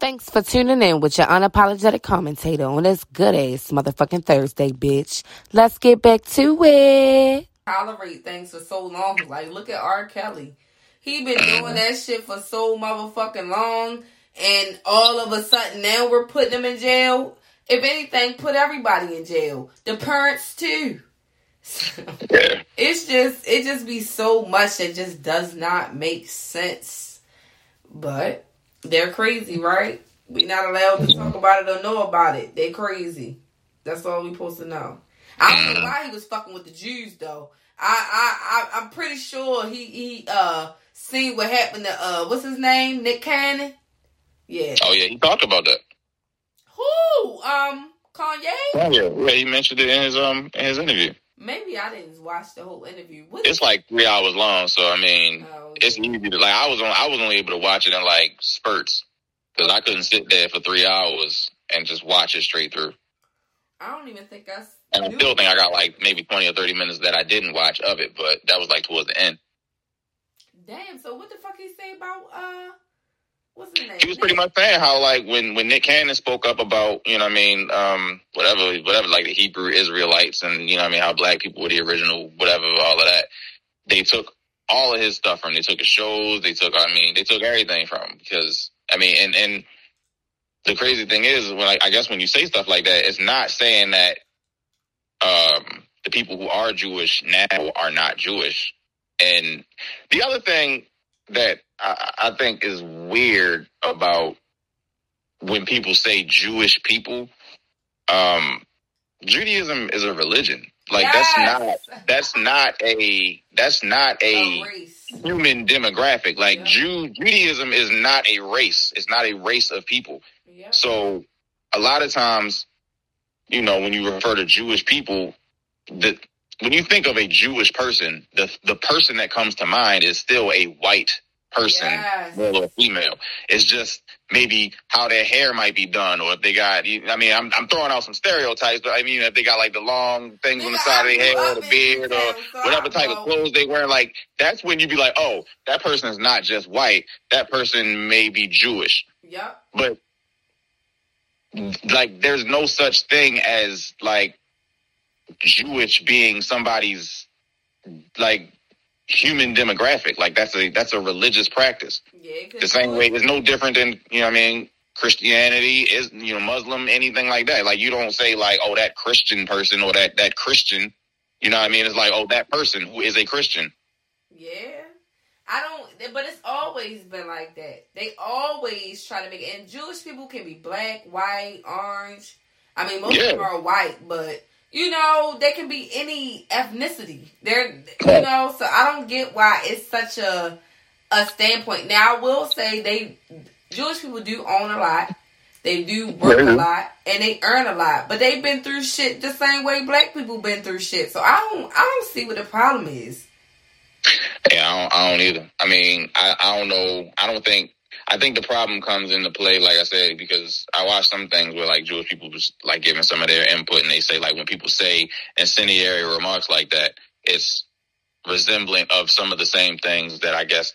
Thanks for tuning in with your unapologetic commentator on this good ass motherfucking Thursday, bitch. Let's get back to it. Tolerate things for so long. Like, look at R. Kelly. He been doing that shit for so motherfucking long, and all of a sudden now we're putting him in jail. If anything, put everybody in jail. The parents too. it's just it just be so much that just does not make sense. But they're crazy, right? We not allowed to talk about it or know about it. They crazy. That's all we supposed to know. I don't know why he was fucking with the Jews though. I I, I I'm pretty sure he he uh seen what happened to uh what's his name Nick Cannon. Yeah. Oh yeah, he talked about that. Who? Um, Kanye. Yeah, yeah, he mentioned it in his um in his interview. Maybe I didn't watch the whole interview. What It's like three hours long, so I mean, Oh, it's easy to like. I was on, I was only able to watch it in like spurts because I couldn't sit there for three hours and just watch it straight through. I don't even think I. And I still think I got like maybe twenty or thirty minutes that I didn't watch of it, but that was like towards the end. Damn. So what the fuck he say about uh? What's his name? He was pretty much saying how like when when Nick Cannon spoke up about you know what I mean um whatever whatever like the Hebrew Israelites and you know what I mean how black people were the original whatever all of that they took all of his stuff from him. they took his shows they took I mean they took everything from him because I mean and and the crazy thing is when I, I guess when you say stuff like that it's not saying that um the people who are Jewish now are not Jewish and the other thing that I, I think is weird about when people say Jewish people. Um, Judaism is a religion. Like Yes! that's not that's not a that's not a a race. human demographic. Like Yeah. Jew Judaism is not a race. It's not a race of people. Yeah. So a lot of times, you know, when you refer to Jewish people, the when you think of a Jewish person, the the person that comes to mind is still a white person, Yes. male or female. It's just maybe how their hair might be done, or if they got. I mean, I'm I'm throwing out some stereotypes, but I mean, if they got like the long things on the side of their hair, or the beard, or whatever type of clothes they wear, like that's when you'd be like, oh, that person is not just white. That person may be Jewish Yep. but like there's no such thing as like Jewish being somebody's like human demographic. Like that's a that's a religious practice. Yeah. The same way it's no different than you know what I mean Christianity is you know Muslim anything like that. Like you don't say like oh that Christian person or that that Christian. You know what I mean? It's like oh that person who is a Christian. Yeah. I don't, but it's always been like that. They always try to make it. And Jewish people can be black, white, orange. I mean, most Yeah. of them are white, but you know, they can be any ethnicity. They're, you know, so I don't get why it's such a a standpoint. Now, I will say they Jewish people do own a lot. They do work a lot and they earn a lot, but they've been through shit the same way black people been through shit. So I don't, I don't see what the problem is. Yeah, I don't, I don't either. I mean, I, I don't know. I don't think. I think the problem comes into play, like I said, because I watch some things where like Jewish people just like giving some of their input, and they say like when people say incendiary remarks like that, it's resemblant of some of the same things that I guess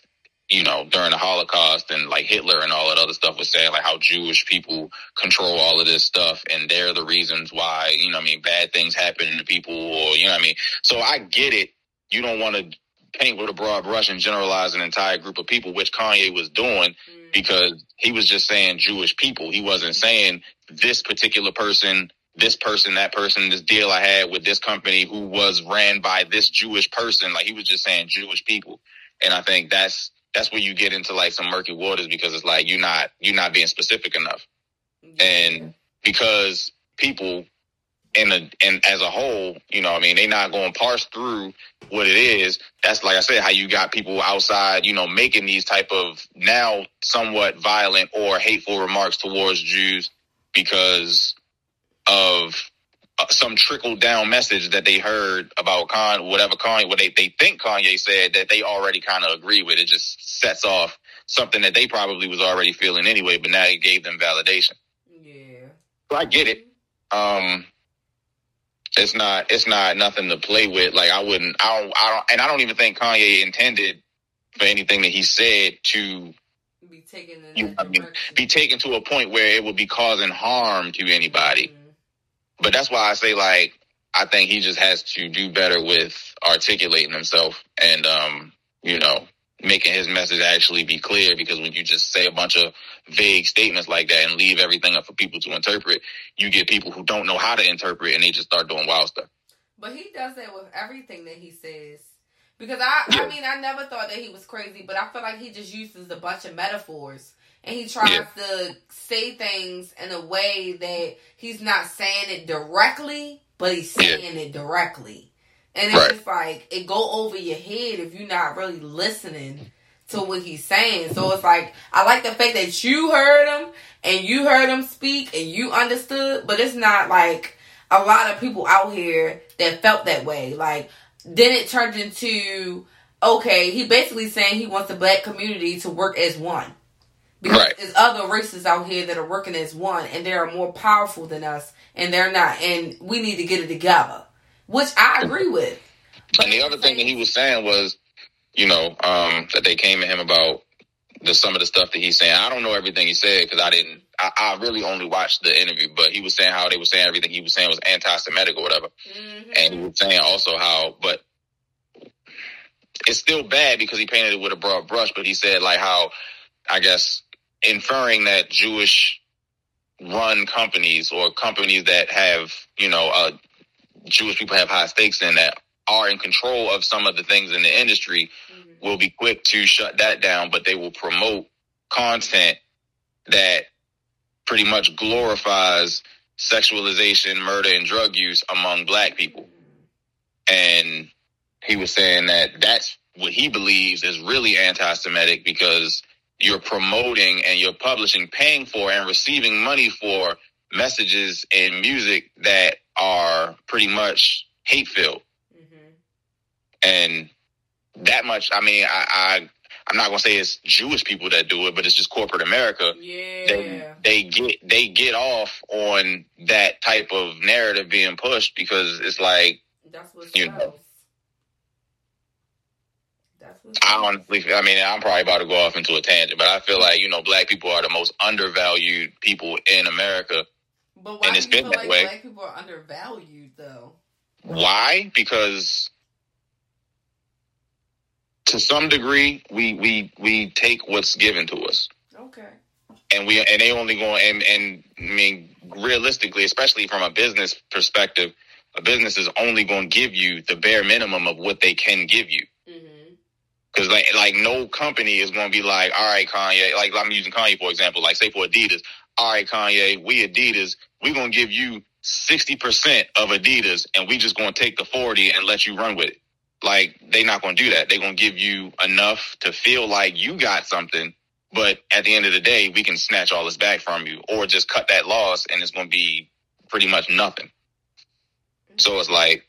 you know during the Holocaust and like Hitler and all that other stuff was saying, like how Jewish people control all of this stuff, and they're the reasons why you know I mean bad things happen to people, or you know I mean. So I get it. You don't want to paint with a broad brush and generalize an entire group of people, which Kanye was doing mm-hmm. because he was just saying Jewish people. He wasn't saying this particular person, this person, that person, this deal I had with this company who was ran by this Jewish person. Like he was just saying Jewish people. And I think that's that's where you get into like some murky waters because it's like you're not you're not being specific enough. And because people in a and as a whole, you know, what I mean, they not going to parse through what it is. That's like I said, how you got people outside, you know, making these type of now somewhat violent or hateful remarks towards Jews because of uh, some trickle down message that they heard about Con, whatever Kanye, what they they think Kanye said that they already kind of agree with. It just sets off something that they probably was already feeling anyway, but now it gave them validation. yeah. So I get it. Um, it's not it's not nothing to play with. Like I wouldn't I don't I don't and I don't even think Kanye intended for anything that he said to be taken You- I mean, be taken to a point where it would be causing harm to anybody. Mhm. But that's why I say like I think he just has to do better with articulating himself and um, you know, making his message actually be clear because when you just say a bunch of vague statements like that and leave everything up for people to interpret, you get people who don't know how to interpret and they just start doing wild stuff. But he does that with everything that he says. Because I, I mean, I never thought that he was crazy, but I feel like he just uses a bunch of metaphors and he tries Yeah. to say things in a way that he's not saying it directly, but he's Yeah. saying it directly. And it's Right. just like it go over your head if you're not really listening to what he's saying. So it's like I like the fact that you heard him and you heard him speak and you understood, but it's not like a lot of people out here that felt that way. Like then it turned into okay, he basically saying he wants the black community to work as one. Because Right. there's other races out here that are working as one and they're more powerful than us and they're not and we need to get it together. Which I agree with. And the other thing that he was saying was, you know, um, that they came to him about the some of the stuff that he's saying. I don't know everything he said because I didn't. I, I really only watched the interview, but he was saying how they were saying everything he was saying was anti-Semitic or whatever, Mhm. and he was saying also how, but it's still bad because he painted it with a broad brush. But he said like how, I guess, inferring that Jewish run companies or companies that have, you know, uh, Jewish people have high stakes in that are in control of some of the things in the industry Mhm. will be quick to shut that down, but they will promote content that pretty much glorifies sexualization, murder, and drug use among black people. And he was saying that that's what he believes is really anti-Semitic because you're promoting and you're publishing, paying for and receiving money for messages and music that are pretty much hate filled. Mhm. And that much, I mean, I, I I'm not gonna say it's Jewish people that do it, but it's just corporate America. Yeah. They they get they get off on that type of narrative being pushed because it's like That's what You know. I honestly, I mean, I'm probably about to go off into a tangent, but I feel like you know, black people are the most undervalued people in America. But why and it's been that like way. black people are undervalued though? Why? Because to some degree, we we we take what's given to us. Okay. and we and they only going and and I mean realistically, especially from a business perspective, a business is only going to give you the bare minimum of what they can give you. Mm-hmm. Because like like no company is going to be like, all right, Kanye. Like I'm using Kanye for example. Like say for Adidas, all right, Kanye, we Adidas, we're going to give you sixty percent of Adidas, and we just going to take the forty and let you run with it. Like they not going to do that. They're going to give you enough to feel like you got something, but at the end of the day, we can snatch all this back from you, or just cut that loss, and it's going to be pretty much nothing. So it's like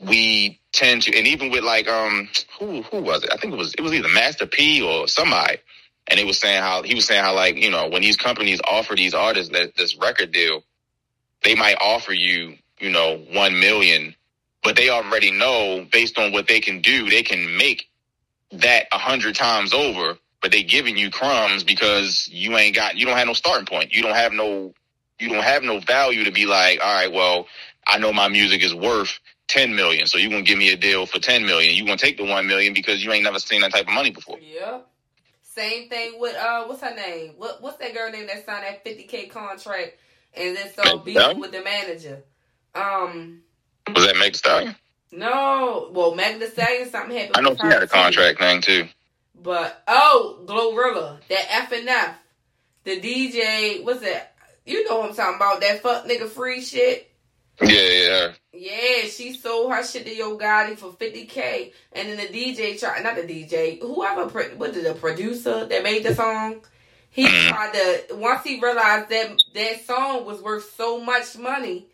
we tend to, and even with like um, who who was it? I think it was it was either Master P or somebody, and it was saying how he was saying how like you know when these companies offer these artists that this record deal, they might offer you you know one million, but they already know based on what they can do, they can make that a hundred times over. But they giving you crumbs because you ain't got you don't have no starting point. You don't have no you don't have no value to be like, all right, well, I know my music is worth 10 million. So you're going to give me a deal for 10 million. You're going to take the 1 million because you ain't never seen that type of money before. Yep. Same thing with uh, what's her name? What what's that girl name that signed that fifty k contract and then Meg beefing with the manager? Um, Was that Meg Stallion? no. Well, Meg Thee Stallion something happened. I know she had a too. contract thing too. But oh, Glorilla, that F and F, the DJ. What's that? You know what I'm talking about? That fuck nigga free shit. Yeah, yeah. Yeah, she sold her shit to Yo Gotti for 50k, and then the DJ tried, not the DJ, whoever, what did the producer that made the song, he Mhm. tried to, once he realized that that song was worth so much money,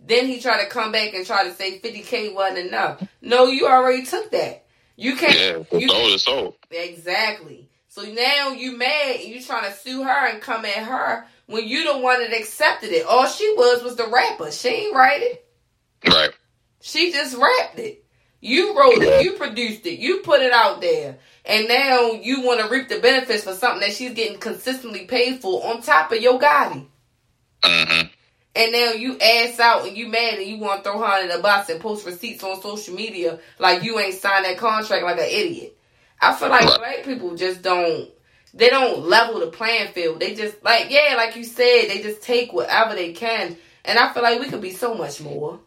then he tried to come back and try to say 50k wasn't enough. No, you already took that. You can't, Yeah, you, sold is sold. Exactly. So now you mad and you trying to sue her and come at her when you the one that accepted it. All she was was the rapper. She ain't write it. Right. She just rapped it. You wrote it, you produced it, you put it out there, and now you want to reap the benefits for something that she's getting consistently paid for on top of Yo Gotti. Mm-hmm. And now you ass out and you mad and you want to throw her in the bus and post receipts on social media like you ain't signed that contract like an idiot. I feel like black people just don't they don't level the playing field. They just like yeah, like you said, they just take whatever they can. And I feel like we could be so much more.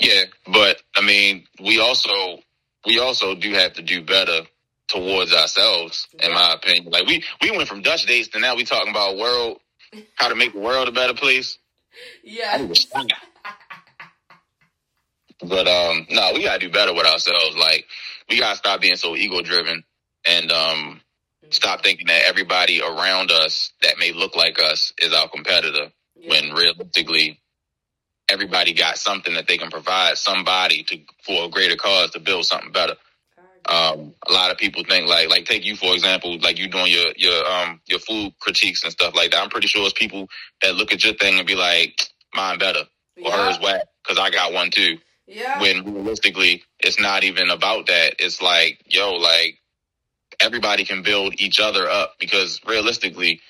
Yeah, but I mean, we also we also do have to do better towards ourselves, in my opinion. Like we we went from Dutch dates to now we talking about world how to make the world a better place. Yeah. But um no, we gotta do better with ourselves. Like we gotta stop being so ego driven and um stop thinking that everybody around us that may look like us is our competitor Yeah. when realistically everybody got something that they can provide somebody to for a greater cause to build something better. Um, a lot of people think like like take you for example, like you doing your your um your food critiques and stuff like that. I'm pretty sure it's people that look at your thing and be like, mine better or yeah. hers whack because I got one too. Yeah. When realistically, it's not even about that. It's like yo, like everybody can build each other up because realistically,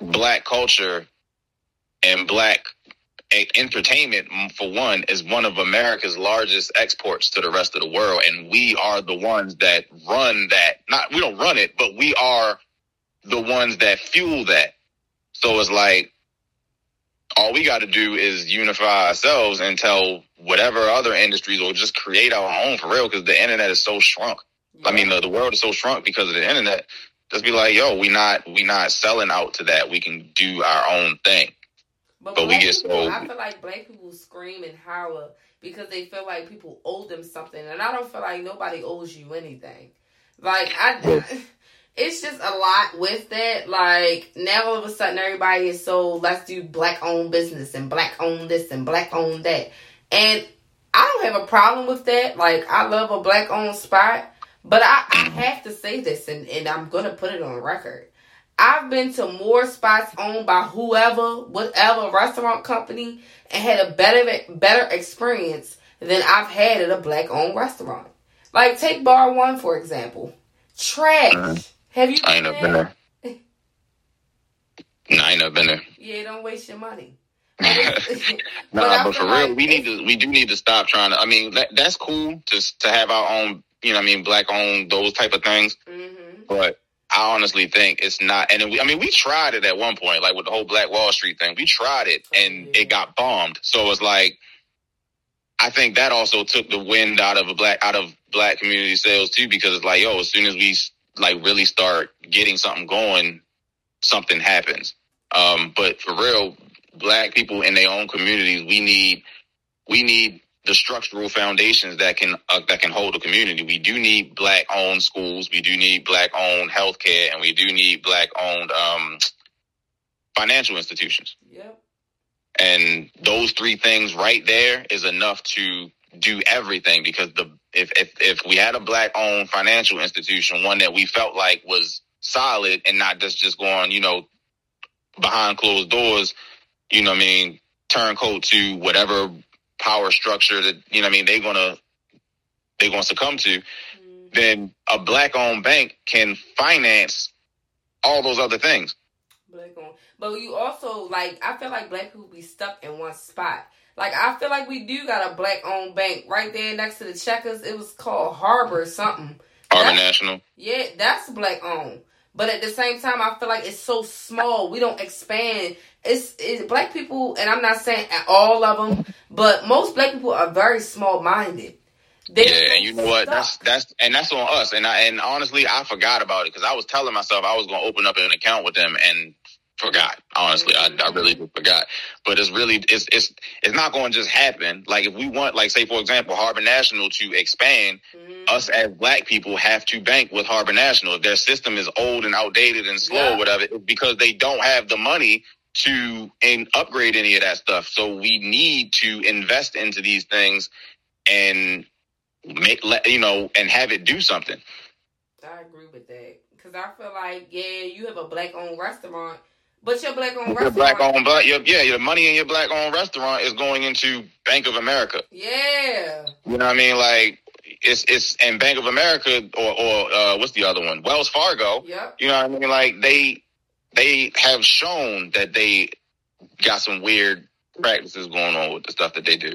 black culture and black entertainment, for one, is one of America's largest exports to the rest of the world, and we are the ones that run that. Not we don't run it, but we are the ones that fuel that. So it's like all we got to do is unify ourselves and tell whatever other industries or just create our own for real because the internet is so shrunk. I mean, the, the world is so shrunk because of the internet. Just be like, yo, we not we not selling out to that. We can do our own thing. But, But we get people, so- I feel like black people scream and holler because they feel like people owe them something, and I don't feel like nobody owes you anything. Like I, it's just a lot with that. Like now, all of a sudden, everybody is so let's do black owned business and black owned this and black owned that, and I don't have a problem with that. Like I love a black owned spot, but I, I have to say this, and, and I'm gonna put it on record. I've been to more spots owned by whoever, whatever restaurant company, and had a better better experience than I've had at a black owned restaurant. Like take Bar One for example, trash. Mhm. Have you I ain't been never been there? there. Nah, I ain't never been there. Yeah, don't waste your money. nah, But I but for real, we need to we do need to stop trying to. I mean, that, that's cool to to have our own, you know, what I mean, black owned those type of things. Mm-hmm. But I honestly think it's not. And then we, I mean, we tried it at one point, like with the whole Black Wall Street thing. We tried it, Oh, and yeah. it got bombed. So it's like, I think that also took the wind out of a black out of black community sales too, because it's like, yo, as soon as we like really start getting something going, something happens. Um, but for real, black people in their own communities, we need we need the structural foundations that can uh, that can hold a community. We do need black owned schools, we do need black owned healthcare, and we do need black owned um, financial institutions. Yep. And those three things right there is enough to do everything because the if if, if we had a black owned financial institution, one that we felt like was solid and not just just going, you know, behind closed doors, you know what I mean, turncoat to whatever power structure that, you know what I mean, they're gonna they're gonna succumb to, Mhm. then a black owned bank can finance all those other things. Black on. But you also like I feel like black people be stuck in one spot. Like I feel like we do got a black owned bank right there next to the checkers. It was called Harbor or something. Harbor That's- National. Yeah, that's black owned. But at the same time, I feel like it's so small. We don't expand. It's, it's black people, and I'm not saying all of them, but most black people are very small minded. Yeah, and you know what? That's that's and that's on us. And I and honestly, I forgot about it because I was telling myself I was going to open up an account with them and forgot. Honestly, I, I really forgot. But it's really it's it's it's not going to just happen. Like if we want, like say for example, Harbor National to expand, Mhm. us as black people have to bank with Harbor National. If their system is old and outdated and slow Yeah. or whatever, it's because they don't have the money to and upgrade any of that stuff. So we need to invest into these things and make let you know and have it do something. I agree with that because I feel like yeah, you have a black owned restaurant, But your black owned Your restaurant. black owned, but your, yeah, your money in your black owned restaurant is going into Bank of America. Yeah. You know what I mean? Like it's it's and Bank of America or or uh, what's the other one? Wells Fargo. Yep. You know what I mean? Like they they have shown that they got some weird practices going on with the stuff that they do.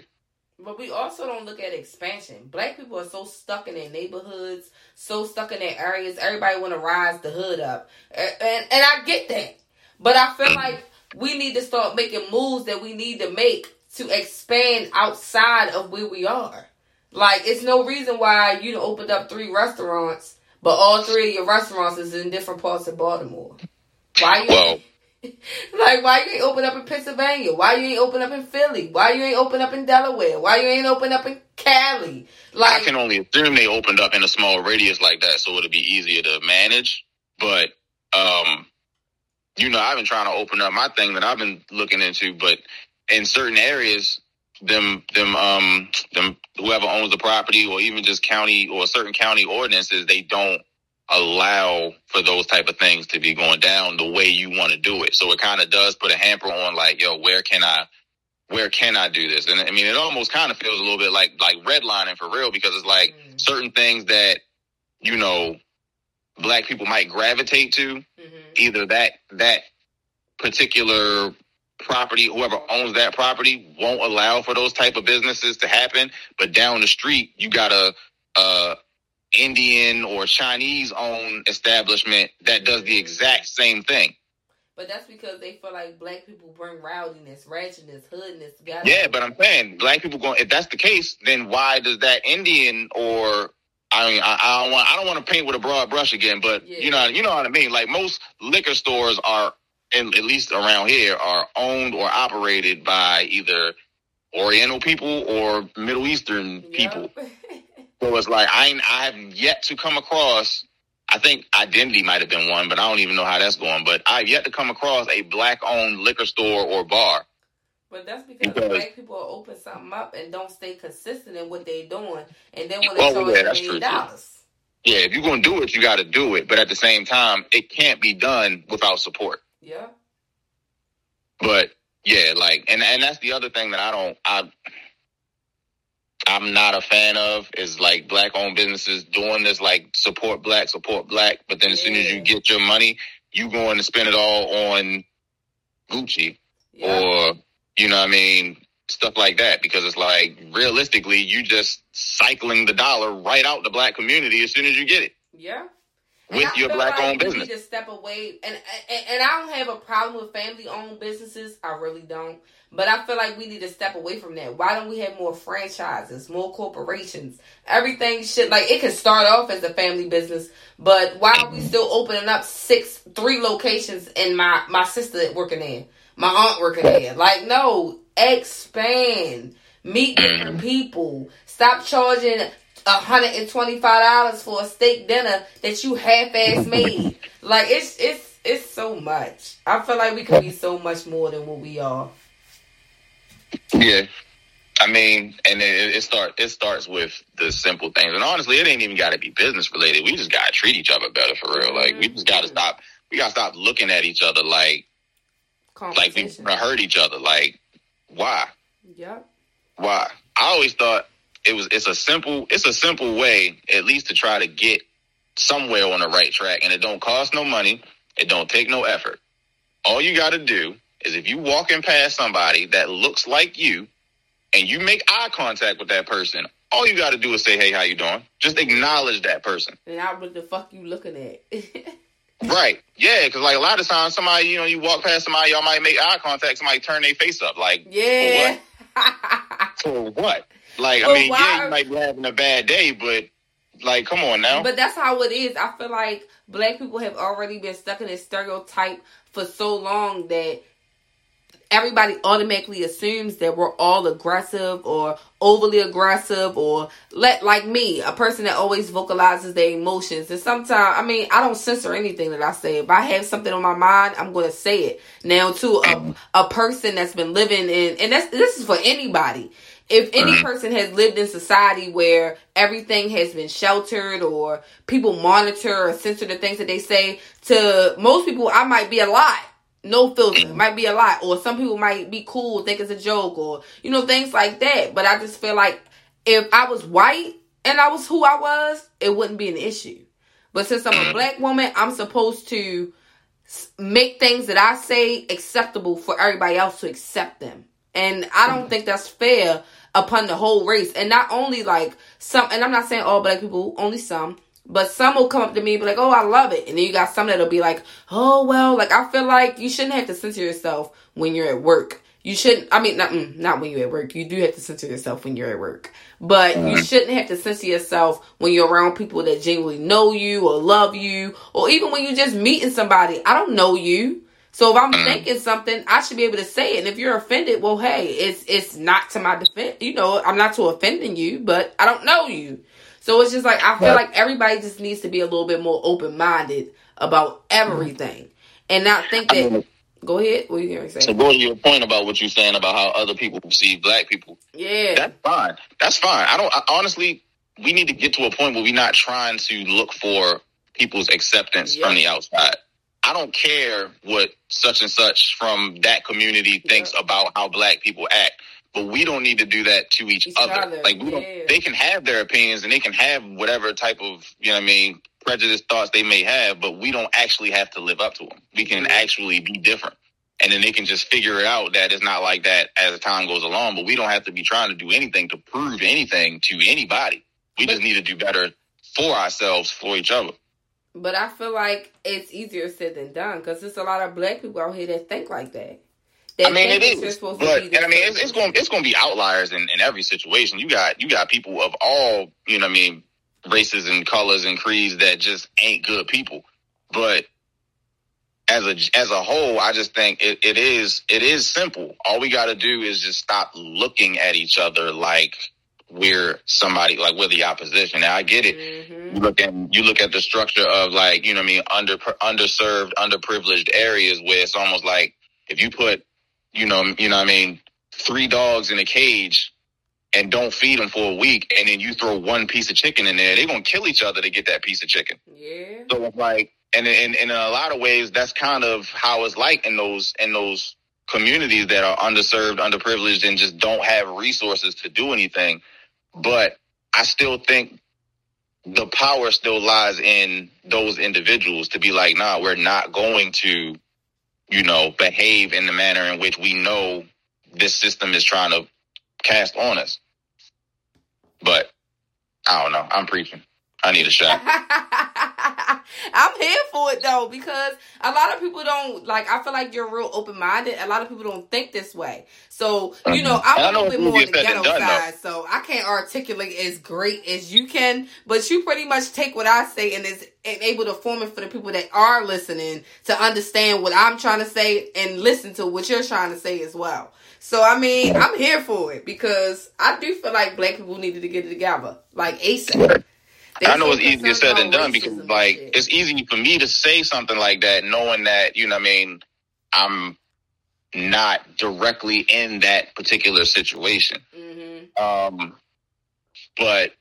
But we also don't look at expansion. Black people are so stuck in their neighborhoods, so stuck in their areas. Everybody want to rise the hood up, and, and and I get that. But I feel mm-hmm. like we need to start making moves that we need to make to expand outside of where we are. Like it's no reason why you opened up three restaurants, but all three of your restaurants is in different parts of Baltimore. Why you? Well, Like, why you ain't open up in Pennsylvania? Why you ain't open up in Philly? Why you ain't open up in Delaware? Why you ain't open up in Cali? Like I can only assume they opened up in a small radius like that, so it'd be easier to manage. But um, you know, I've been trying to open up my thing that I've been looking into, but in certain areas, them them um them whoever owns the property or even just county or certain county ordinances, they don't allow for those type of things to be going down the way you want to do it. So it kind of does put a hamper on like, yo, where can I where can I do this? And I mean, it almost kind of feels a little bit like like redlining for real because it's like Mhm. certain things that you know black people might gravitate to mhm. either that that particular property whoever owns that property won't allow for those type of businesses to happen but down the street you got a uh indian or chinese owned establishment that does the exact same thing but that's because they feel like black people bring rowdiness, ratchetness, hoodness yeah but i'm saying black people going if that's the case then why does that indian or I mean, I, I don't want. I don't want to paint with a broad brush again, but Yeah. you know, you know what I mean. Like most liquor stores are, in, at least around here, are owned or operated by either Oriental people or Middle Eastern people. So it's like I ain't, I have yet to come across. I think Identity might have been one, but I don't even know how that's going. But I've yet to come across a black-owned liquor store or bar. but that's because Because- black people open something up and don't stay consistent in what they're doing, and then when Oh, they charge yeah, that's true, dollars. Yeah, if you're gonna do it, you got to do it. But at the same time, it can't be done without support. Yeah. But yeah, like, and and that's the other thing that I don't, I, I'm not a fan of is like black owned businesses doing this, like support black, support black. But then as soon as you get your money, you going to spend it all on Gucci Yeah. or you know what I mean stuff like that because it's like realistically you just cycling the dollar right out the black community as soon as you get it Yeah. With your black like owned business. need to step away, and, and and I don't have a problem with family owned businesses. I really don't. But I feel like we need to step away from that. Why don't we have more franchises, more corporations? Everything should like it can start off as a family business, but why are we still opening up six, three locations and my my sister working there, my aunt working there? Like no, expand, meet different people, stop charging hundred and twenty five dollars for a steak dinner that you half ass made. Like it's it's it's so much. I feel like we could be so much more than what we are. Yeah. I mean, and it, it start it starts with the simple things, and honestly, it ain't even got to be business related. We just gotta treat each other better for real. Like we just gotta Mhm. stop. We gotta stop looking at each other like like we hurt each other. Like why? Yep. Why? I always thought it was. It's a simple. It's a simple way, at least, to try to get somewhere on the right track, and it don't cost no money. It don't take no effort. All you got to do is if you walking past somebody that looks like you, and you make eye contact with that person, all you got to do is say, "Hey, how you doing?" Just acknowledge that person. And now what the fuck you looking at? Right. Yeah, because like a lot of times, somebody, you know, you walk past somebody, y'all might make eye contact, somebody turn their face up, like, yeah. for what? Like, But I mean, yeah, you might be having a bad day, but like, come on now. But that's how it is. I feel like black people have already been stuck in this stereotype for so long that everybody automatically assumes that we're all aggressive or overly aggressive or let like me, a person that always vocalizes their emotions. And sometimes, I mean, I don't censor anything that I say. If I have something on my mind, I'm going to say it. Now, to a mm-hmm. a person that's been living in, and that's this is for anybody. If any mm-hmm. person has lived in society where everything has been sheltered or people monitor or censor the things that they say, to most people, I might be a lot no filter. It might be a lot, or some people might be cool, think it's a joke, or you know things like that. But I just feel like if I was white and I was who I was, it wouldn't be an issue. But since I'm a mm. black woman, I'm supposed to make things that I say acceptable for everybody else to accept them. And I don't mm. think that's fair upon the whole race. And not only like some, and I'm not saying all black people, only some, but some will come up to me and be like, oh, I love it. And then you got some that'll be like, oh, well, like I feel like you shouldn't have to censor yourself when you're at work. You shouldn't, I mean, not, mm, not when you're at work. You do have to censor yourself when you're at work. But you mm-hmm. shouldn't have to censor yourself when you're around people that genuinely know you or love you, or even when you're just meeting somebody. I don't know you. So if I'm mm-hmm. thinking something, I should be able to say it. And if you're offended, well, hey, it's it's not to my defense. You know, I'm not to offending you, but I don't know you. So it's just like I feel like everybody just needs to be a little bit more open minded about everything, and not think that. Go ahead. What are you going to say? So go to your point about what you're saying about how other people perceive black people. Yeah, that's fine. That's fine. I don't I, honestly. We need to get to a point where we're not trying to look for people's acceptance from the outside. I don't care what such and such from that community thinks about how black people act, but we don't need to do that to each, each other. other. Like we yeah. don't. They can have their opinions and they can have whatever type of you know what I mean prejudice thoughts they may have, but we don't actually have to live up to them. We can mm-hmm. actually be different. And then they can just figure it out that it's not like that as time goes along, but we don't have to be trying to do anything to prove anything to anybody. We but, just need to do better for ourselves, for each other. But I feel like it's easier said than done because there's a lot of black people out here that think like that. I mean, it is, but and I mean, it's, it's going it's going to be outliers in, in every situation. You got you got people of all you know, I mean, races and colors and creeds that just ain't good people. But as a as a whole, I just think it, it is it is simple. All we got to do is just stop looking at each other like we're somebody like we're the opposition. Now I get it. Mm-hmm. You look at you look at the structure of like you know I mean under underserved, underprivileged areas where it's almost like if you put you know you know I mean three dogs in a cage and don't feed them for a week, and then you throw one piece of chicken in there, they're gonna kill each other to get that piece of chicken. Yeah. So it's like, and in, in a lot of ways, that's kind of how it's like in those in those communities that are underserved, underprivileged, and just don't have resources to do anything. But I still think the power still lies in those individuals to be like, nah, we're not going to, you know, behave in the manner in which we know this system is trying to cast on us. But I don't know. I'm preaching. I need a shot. I'm here for it though because a lot of people don't like. I feel like you're real open minded. A lot of people don't think this way. So you know, mm-hmm. I'm a little bit more on the ghetto done, side, though. so I can't articulate as great as you can. But you pretty much take what I say and is able to form it for the people that are listening to understand what I'm trying to say and listen to what you're trying to say as well. So I mean, I'm here for it because I do feel like black people needed to get it together, like ASAP. I know it's easier said than done because like it's easy for me to say something like that, knowing that you know, I mean, I'm not directly in that particular situation. Mm-hmm. Um, but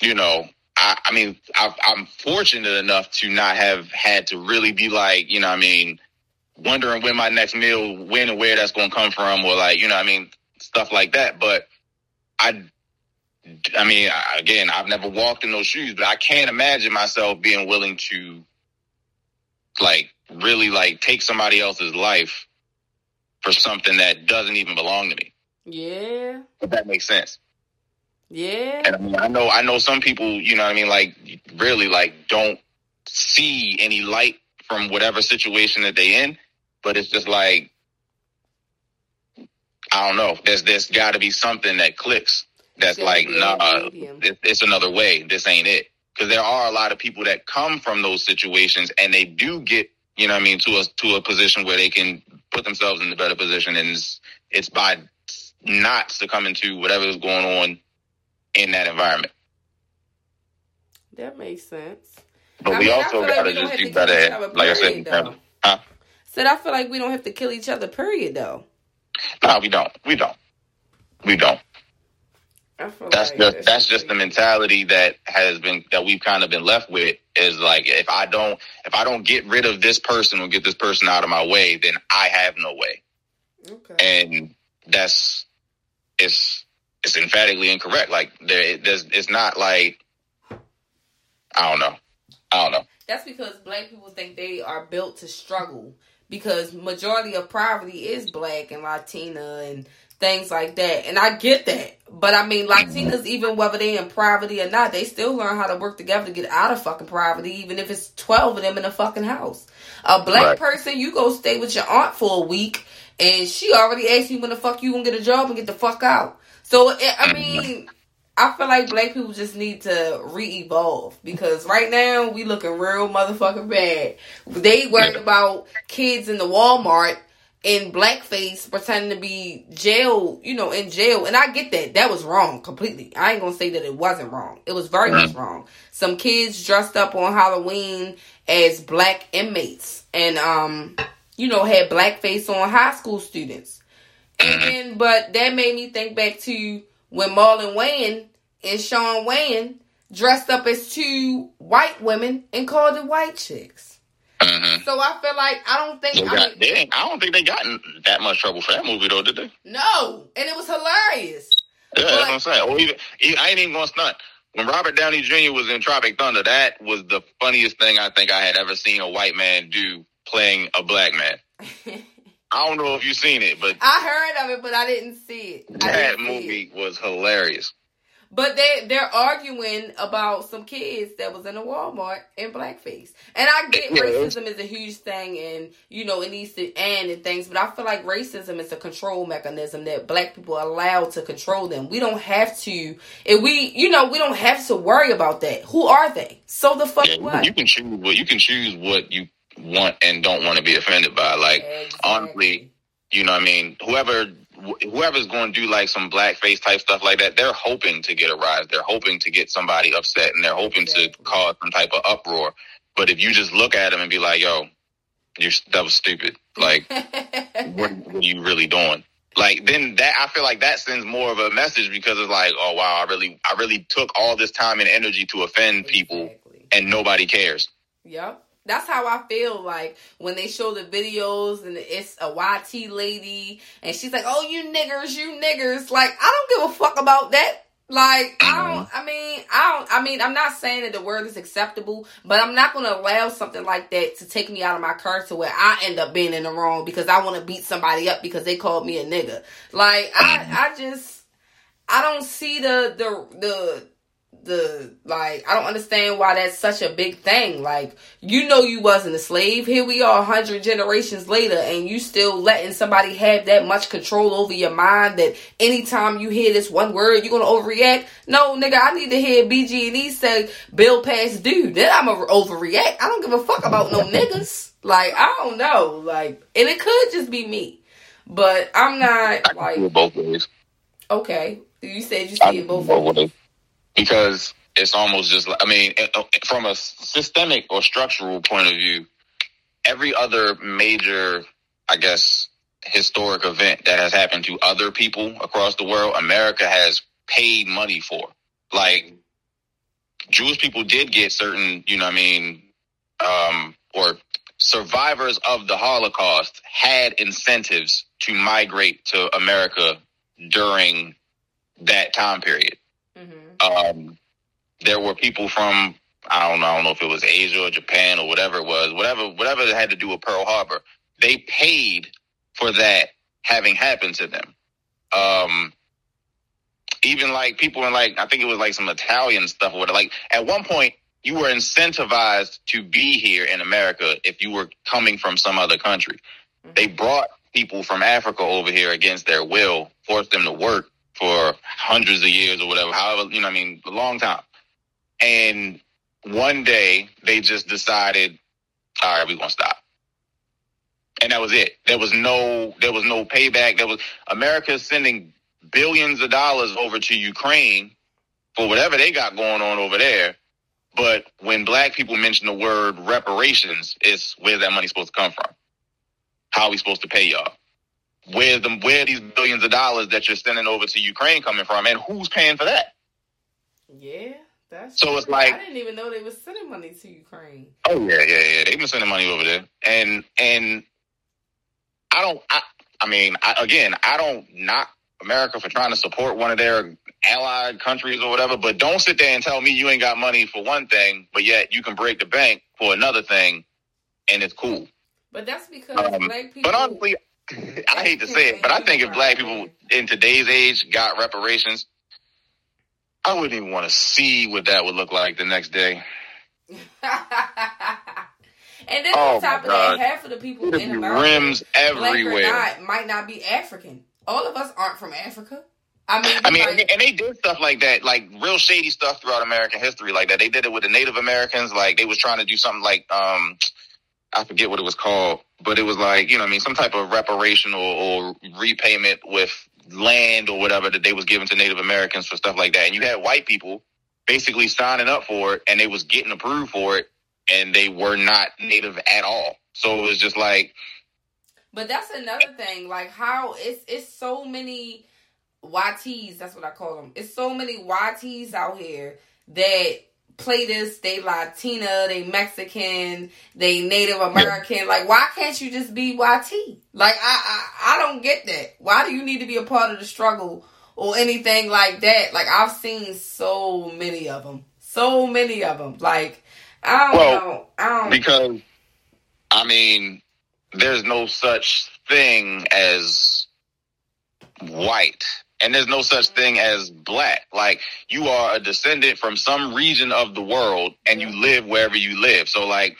you know, I, I mean, I, I'm fortunate enough to not have had to really be like, you know, I mean, wondering when my next meal, when and where that's going to come from, or like, you know, I mean, stuff like that. But I, I mean, again, I've never walked in those shoes, but I can't imagine myself being willing to, like, really like take somebody else's life for something that doesn't even belong to me. Yeah. If that makes sense. Yeah. And I mean, I know, I know some people, you know what I mean, like really like don't see any light from whatever situation that they in but it's just like I don't know. There's there's got to be something that clicks. That's like nah, it, it's another way. This ain't it. Because there are a lot of people that come from those situations and they do get you know what I mean to a to a position where they can put themselves in a better position, and it's, it's by not succumbing to whatever is going on in that environment. That makes sense. But I we mean, also got to just do better. Like I said, huh? Said I feel like we don't have to kill each other. Period. Though. No, we don't. We don't. We don't. That's like just that's that's just the mentality that has been that we've kind of been left with is like if I don't if I don't get rid of this person or get this person out of my way, then I have no way. Okay. And that's it's it's emphatically incorrect. Like there there's it's not like I don't know. I don't know. That's because black people think they are built to struggle because majority of poverty is black and Latina and things like that. And I get that. But I mean, Latinas, mm-hmm. even whether they in poverty or not, they still learn how to work together to get out of fucking poverty, even if it's 12 of them in a fucking house. A black Right. person, you go stay with your aunt for a week and she already asked you when the fuck you gonna get a job and get the fuck out. So, it, I mm-hmm. mean, I feel like black people just need to re-evolve because right now we looking real motherfucking bad. They worried about kids in the Walmart in blackface pretending to be jail, you know, in jail. And I get that. That was wrong completely. I ain't gonna say that it wasn't wrong. It was very much wrong. Some kids dressed up on Halloween as black inmates and um, you know, had blackface on high school students. And then, but that made me think back to when Marlon Wayans and Shawn Wayans dressed up as two white women and called it white chicks. Hmm So I feel like I don't think I mean, they I don't think they got in that much trouble for that movie though, did they? no, and it was hilarious. Yeah, that's But- what I'm saying. Or even, I ain't even gonna stunt. When Robert Downey Jr. was in Tropic Thunder, that was the funniest thing I think I had ever seen a white man do playing a black man. I don't know if you've seen it, but I heard of it, but I didn't see it. That see it. movie was hilarious. But they they're arguing about some kids that was in a Walmart in blackface. And I get Yeah. racism is a huge thing and you know it needs to end and things, but I feel like racism is a control mechanism that black people are allowed to control them. We don't have to and we you know, we don't have to worry about that. Who are they? So the fuck Yeah, what? you can choose what you can choose what you want and don't want to be offended by. Like Exactly. honestly, you know, what I mean, whoever wh- whoever's going to do like some blackface type stuff like that, they're hoping to get a rise. They're hoping to get somebody upset, and they're hoping Exactly. to cause some type of uproar. But if you just look at them and be like, "Yo, you're, that was stupid," like what, what are you really doing? Like then that I feel like that sends more of a message because it's like, oh wow, I really I really took all this time and energy to offend people, Exactly. and nobody cares. Yep. That's how I feel like when they show the videos and it's a YT lady and she's like, "Oh, you niggers, you niggers." Like, I don't give a fuck about that. Like, I don't. Mm-hmm. I mean, I don't. I mean, I'm not saying that the word is acceptable, but I'm not going to allow something like that to take me out of my character where I end up being in the wrong because I want to beat somebody up because they called me a nigga. Like, I, I just, I don't see the the the the like I don't understand why that's such a big thing. Like you know you wasn't a slave. Here we are a hundred generations later and you still letting somebody have that much control over your mind that anytime you hear this one word you're gonna overreact. No nigga, I need to hear BG and E say bill past due. Then I'm gonna overreact. I don't give a fuck about no niggas. Like I don't know. Like and it could just be me. But I'm not like both ways. okay. You said you see it both ways. Because it's almost just like I mean, from a systemic or structural point of view, every other major, I guess, historic event that has happened to other people across the world, America has paid money for. Like Jewish people did get certain, you know, I mean, um, or survivors of the Holocaust had incentives to migrate to America during that time period. hmm Um, there were people from I don't know, I don't know if it was Asia or Japan or whatever it was, whatever whatever it had to do with Pearl Harbor. They paid for that having happened to them. Um, even like people in like I think it was like some Italian stuff or whatever. Like at one point, you were incentivized to be here in America if you were coming from some other country. They brought people from Africa over here against their will, forced them to work for hundreds of years or whatever, however, you know, I mean, a long time. And one day they just decided, all right, we're gonna stop. And that was it. There was no there was no payback. There was America sending billions of dollars over to Ukraine for whatever they got going on over there. But when black people mention the word reparations, it's where's that money supposed to come from? How are we supposed to pay y'all? Where the where these billions of dollars that you're sending over to Ukraine coming from, and who's paying for that? Yeah, that's so it's like I didn't even know they were sending money to Ukraine. Oh yeah, yeah, yeah. They've been sending money over there, and and I don't. I, I mean, I, again, I don't knock America for trying to support one of their allied countries or whatever, but don't sit there and tell me you ain't got money for one thing, but yet you can break the bank for another thing, and it's cool. But that's because Um, black people. But honestly, I hate to say it, but I think if black people in today's age got reparations, I wouldn't even want to see what that would look like the next day. and then Oh, on top of that, half of the people It'd in America, rims everywhere. not, might not be African. All of us aren't from Africa. I mean, I mean, like, and they- and they did stuff like that, like real shady stuff throughout American history, like that. They did it with the Native Americans, like they was trying to do something like, um, I forget what it was called, but it was like, you know, I mean, some type of reparation or, or repayment with land or whatever that they was giving to Native Americans for stuff like that. And you had white people basically signing up for it, and they was getting approved for it, and they were not Native at all. So it was just like, But that's another thing. Like how it's it's so many YTs. That's what I call them. It's so many YTs out here that play this. They Latina, they Mexican, they Native American. Like why can't you just be YT? Like I I, I don't get that. Why do you need to be a part of the struggle or anything like that? Like I've seen so many of them. So many of them. Like I don't Well, know. I don't. because I mean, there's no such thing as white, and there's no such thing as black. Like you are a descendant from some region of the world, and you live wherever you live. So, like,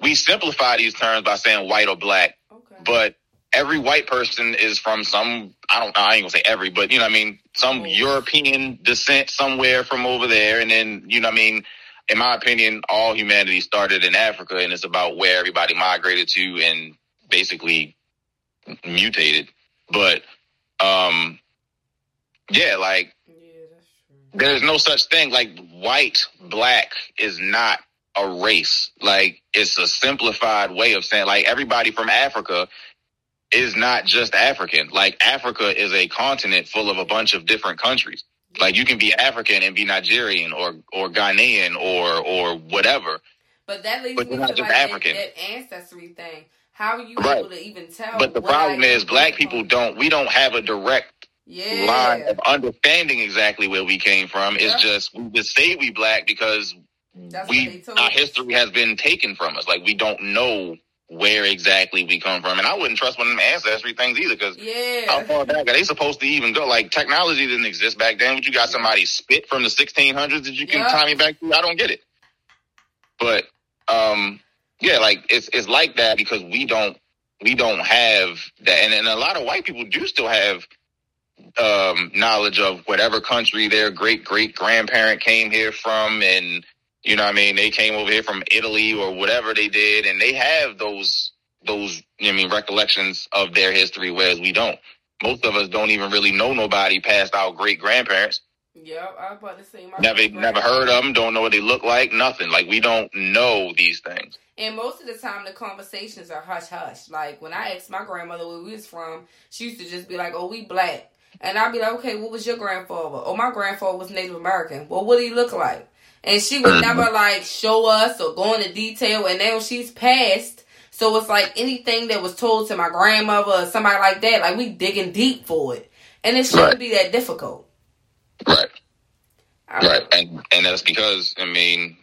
we simplify these terms by saying white or black, okay. but every white person is from some I don't I ain't gonna say every, but you know what I mean, some Oh. European descent somewhere from over there and then you know what I mean, in my opinion, all humanity started in Africa and it's about where everybody migrated to and basically mutated. But um yeah, like yeah, that's true. there's no such thing like white, black is not a race. Like it's a simplified way of saying like everybody from Africa is not just African. Like Africa is a continent full of a bunch of different countries. Like you can be African and be Nigerian or or Ghanaian or or whatever. But that leads But me to like African. that ancestry thing. How are you Right. able to even tell? But the problem is black people from? don't we don't have a direct Yeah. line of understanding exactly where we came from. It's just we just say we black because That's we our history has been taken from us. Like we don't know where exactly we come from, and I wouldn't trust one of them ancestry things either because yeah. how far back are they supposed to even go? Like technology didn't exist back then. But you got somebody spit from the 1600s that you can Yeah. tie me back to. I don't get it. But um, yeah, like it's it's like that because we don't we don't have that, and, and a lot of white people do still have um, knowledge of whatever country their great great grandparent came here from, and you know, what I mean, they came over here from Italy or whatever they did, and they have those those you know, I mean recollections of their history, whereas we don't. Most of us don't even really know nobody past our great grandparents. Yep. I was about to say my Never never heard of them. Don't know what they look like. Nothing. Like we don't know these things. And most of the time, the conversations are hush hush. Like when I asked my grandmother where we was from, she used to just be like, "Oh, we black," and I'd be like, "Okay, what was your grandfather?" Oh, my grandfather was Native American. Well, what did he look like? And she would never mm-hmm. like show us or go into detail. And now she's passed, so it's like anything that was told to my grandmother or somebody like that, like we digging deep for it, and it shouldn't Right. be that difficult. Right. I Right. And and that's because I mean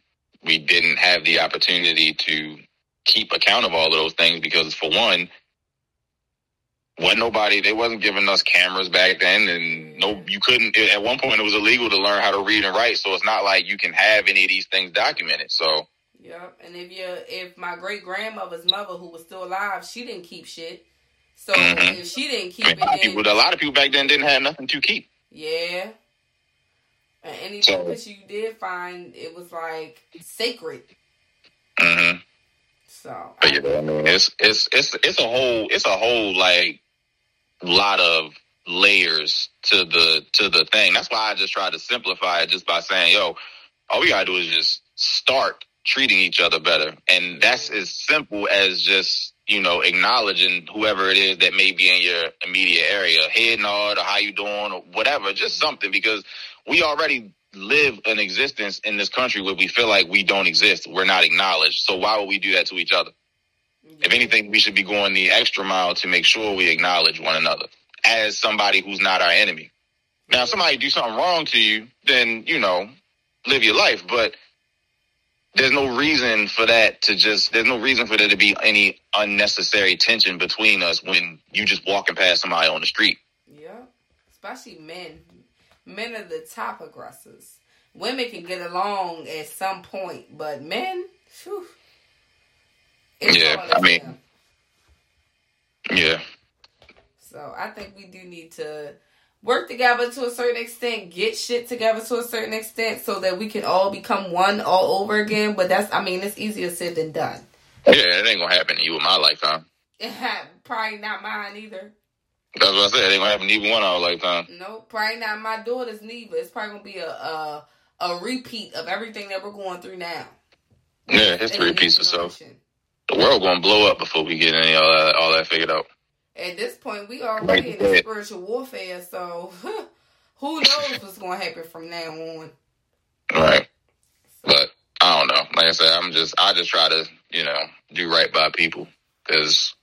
we didn't have the opportunity to keep account of all of those things because for one, wasn't nobody they wasn't giving us cameras back then and no you couldn't at one point it was illegal to learn how to read and write, so it's not like you can have any of these things documented. So Yep. And if you if my great grandmother's mother who was still alive, she didn't keep shit. So Mhm. if she didn't keep I mean, a lot of then people a lot of people back then didn't have nothing to keep. yeah. And anything So- that you did find, it was like sacred. Mm hmm So But you know, I mean, it's it's it's it's a whole it's a whole like lot of layers to the to the thing. That's why I just try to simplify it just by saying, yo, all we gotta do is just start treating each other better, and that's as simple as just you know, acknowledging whoever it is that may be in your immediate area, head nod or how you doing or whatever, just something because we already live an existence in this country where we feel like we don't exist. We're not acknowledged. So why would we do that to each other? If anything, we should be going the extra mile to make sure we acknowledge one another as somebody who's not our enemy. Now, if somebody do something wrong to you, then, you know, live your life. But there's no reason for that to just, there's no reason for there to be any unnecessary tension between us when you just walking past somebody on the street. Yeah. Especially men. Men are the top aggressors. Women can get along at some point, but men, whew, yeah, I mean, them. yeah. So I think we do need to work together to a certain extent, get shit together to a certain extent, so that we can all become one all over again. But that's, I mean, it's easier said than done. Yeah, it ain't gonna happen to you in my lifetime. probably not mine either. That's what I said. It ain't gonna happen to even one our lifetime. Nope, probably not my daughter's neither. It's probably gonna be a a, a repeat of everything that we're going through now. Yeah, history repeats itself. The world gonna blow up before we get any all that, all that figured out. At this point, we already in a spiritual warfare, so who knows what's gonna happen from now on. Right, but I don't know. Like I said, I'm just I just try to you know do right by people because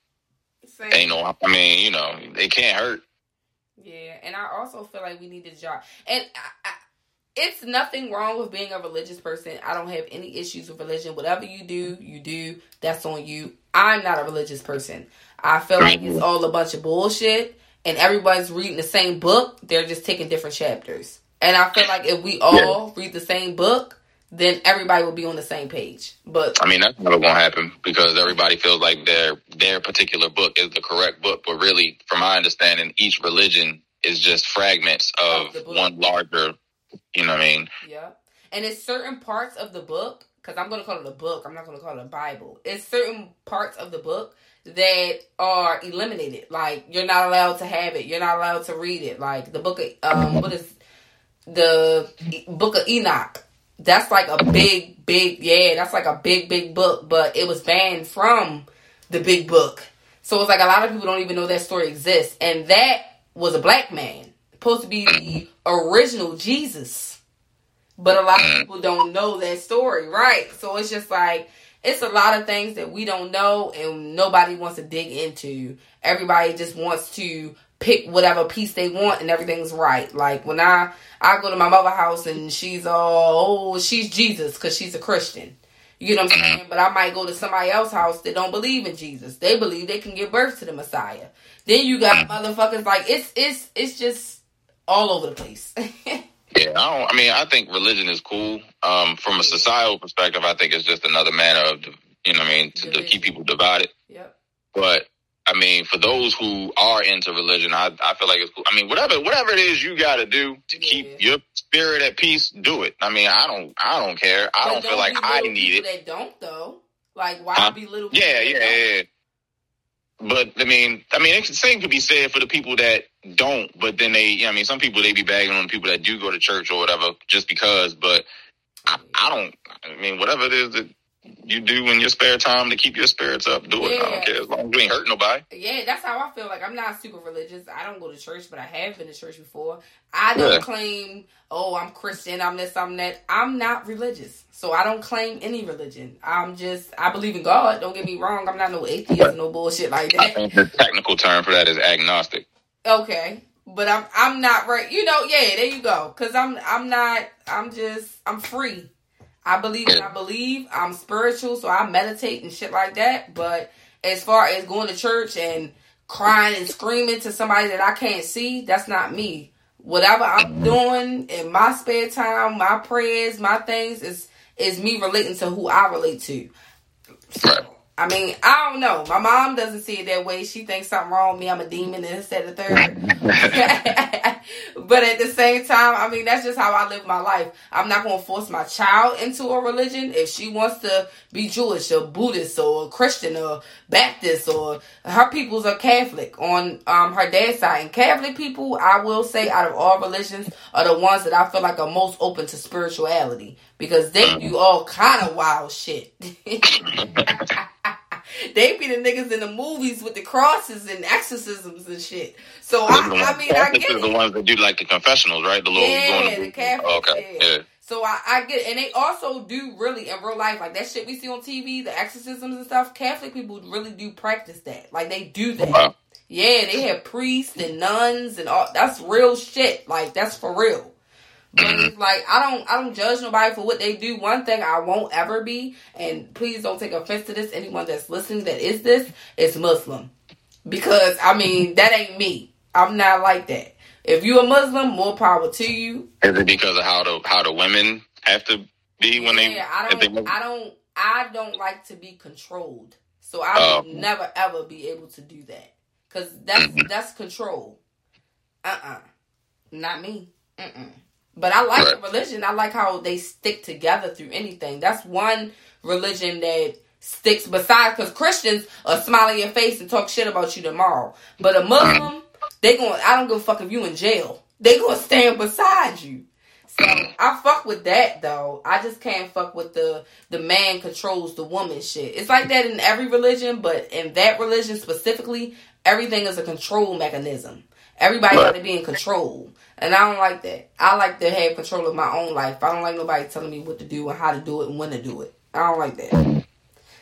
ain't no. I mean, you know, it can't hurt. Yeah, and I also feel like we need to job. And I, I, it's nothing wrong with being a religious person. I don't have any issues with religion. Whatever you do, you do. That's on you. I'm not a religious person. I feel like it's all a bunch of bullshit and everybody's reading the same book. They're just taking different chapters. And I feel like if we all read the same book, then everybody will be on the same page. But I mean, that's never going to happen because everybody feels like their their particular book is the correct book. But really, from my understanding, each religion is just fragments of one larger. You know what I mean? Yeah, and it's certain parts of the book because I'm going to call it a book. I'm not going to call it a Bible. It's certain parts of the book that are eliminated. Like you're not allowed to have it. You're not allowed to read it. Like the book of um, what is the book of Enoch? That's like a big, big yeah. That's like a big, big book, but it was banned from the big book. So it's like a lot of people don't even know that story exists, and that was a black man supposed to be the original Jesus. But a lot of people don't know that story, right? So it's just like it's a lot of things that we don't know and nobody wants to dig into. Everybody just wants to pick whatever piece they want and everything's right. Like when I I go to my mother house and she's all oh she's Jesus because she's a Christian. You know what I'm mm-hmm. saying? But I might go to somebody else's house that don't believe in Jesus. They believe they can give birth to the Messiah. Then you got mm-hmm. motherfuckers like it's it's it's just all over the place. Yeah, I don't. I mean, I think religion is cool. Um, from a societal perspective, I think it's just another manner of, you know, what I mean, to, to keep people divided. Yep. But I mean, for those who are into religion, I, I feel like it's cool. I mean, whatever whatever it is you got to do to keep your spirit at peace, do it. I mean, I don't I don't care. I don't, don't feel like I need it. They don't though. Like why be little? Yeah, yeah, yeah. But I mean, I mean, the same could be said for the people that don't. But then they, you know, I mean, some people they be bagging on people that do go to church or whatever just because. But I, I don't. I mean, whatever it is that you do in your spare time to keep your spirits up, do it. Yeah. I don't care as long as you ain't hurting nobody. Yeah, that's how I feel. Like I'm not super religious. I don't go to church, but I have been to church before. I don't yeah. claim, oh, I'm Christian. I'm this. I'm that. I'm not religious, so I don't claim any religion. I'm just I believe in God. Don't get me wrong. I'm not no atheist, no bullshit like that. I think the technical term for that is agnostic. Okay, but I'm I'm not right. You know, yeah, there you go. Cause I'm I'm not. I'm just I'm free. I believe and I believe. I'm spiritual, so I meditate and shit like that. But as far as going to church and crying and screaming to somebody that I can't see, that's not me. Whatever I'm mm-hmm. doing in my spare time, my prayers, my things is is me relating to who I relate to. So, I mean, I don't know. My mom doesn't see it that way. She thinks something wrong with me. I'm a demon instead of third. but at the same time, I mean, that's just how I live my life. I'm not going to force my child into a religion. If she wants to be Jewish or Buddhist or Christian or Baptist or her peoples are Catholic on um, her dad's side. And Catholic people, I will say, out of all religions, are the ones that I feel like are most open to spirituality because they uh-huh. do all kind of wild shit. they be the niggas in the movies with the crosses and exorcisms and shit. So I, I mean, I get the ones that do like the confessionals, right? The little yeah, the Catholic, oh, okay, yeah. yeah. So I, I get, and they also do really in real life, like that shit we see on TV, the exorcisms and stuff. Catholic people really do practice that. Like they do that. Wow. Yeah, they have priests and nuns and all. That's real shit. Like that's for real. But mm-hmm. it's like I don't I don't judge nobody for what they do. One thing I won't ever be, and please don't take offense to this. Anyone that's listening that is this is Muslim, because I mean that ain't me. I'm not like that. If you a Muslim, more power to you. Is it because of how the how the women have to be when yeah, they? I don't. They I don't. I don't like to be controlled, so I would um, never ever be able to do that because that's mm-hmm. that's control. Uh uh-uh. uh not me. Mm-mm. But I like right. the religion. I like how they stick together through anything. That's one religion that sticks beside because Christians are smile in your face and talk shit about you tomorrow. But a Muslim they going I don't give a fuck if you in jail. They gonna stand beside you. So I fuck with that though. I just can't fuck with the the man controls the woman shit. It's like that in every religion, but in that religion specifically, everything is a control mechanism. Everybody got to be in control. And I don't like that. I like to have control of my own life. I don't like nobody telling me what to do and how to do it and when to do it. I don't like that.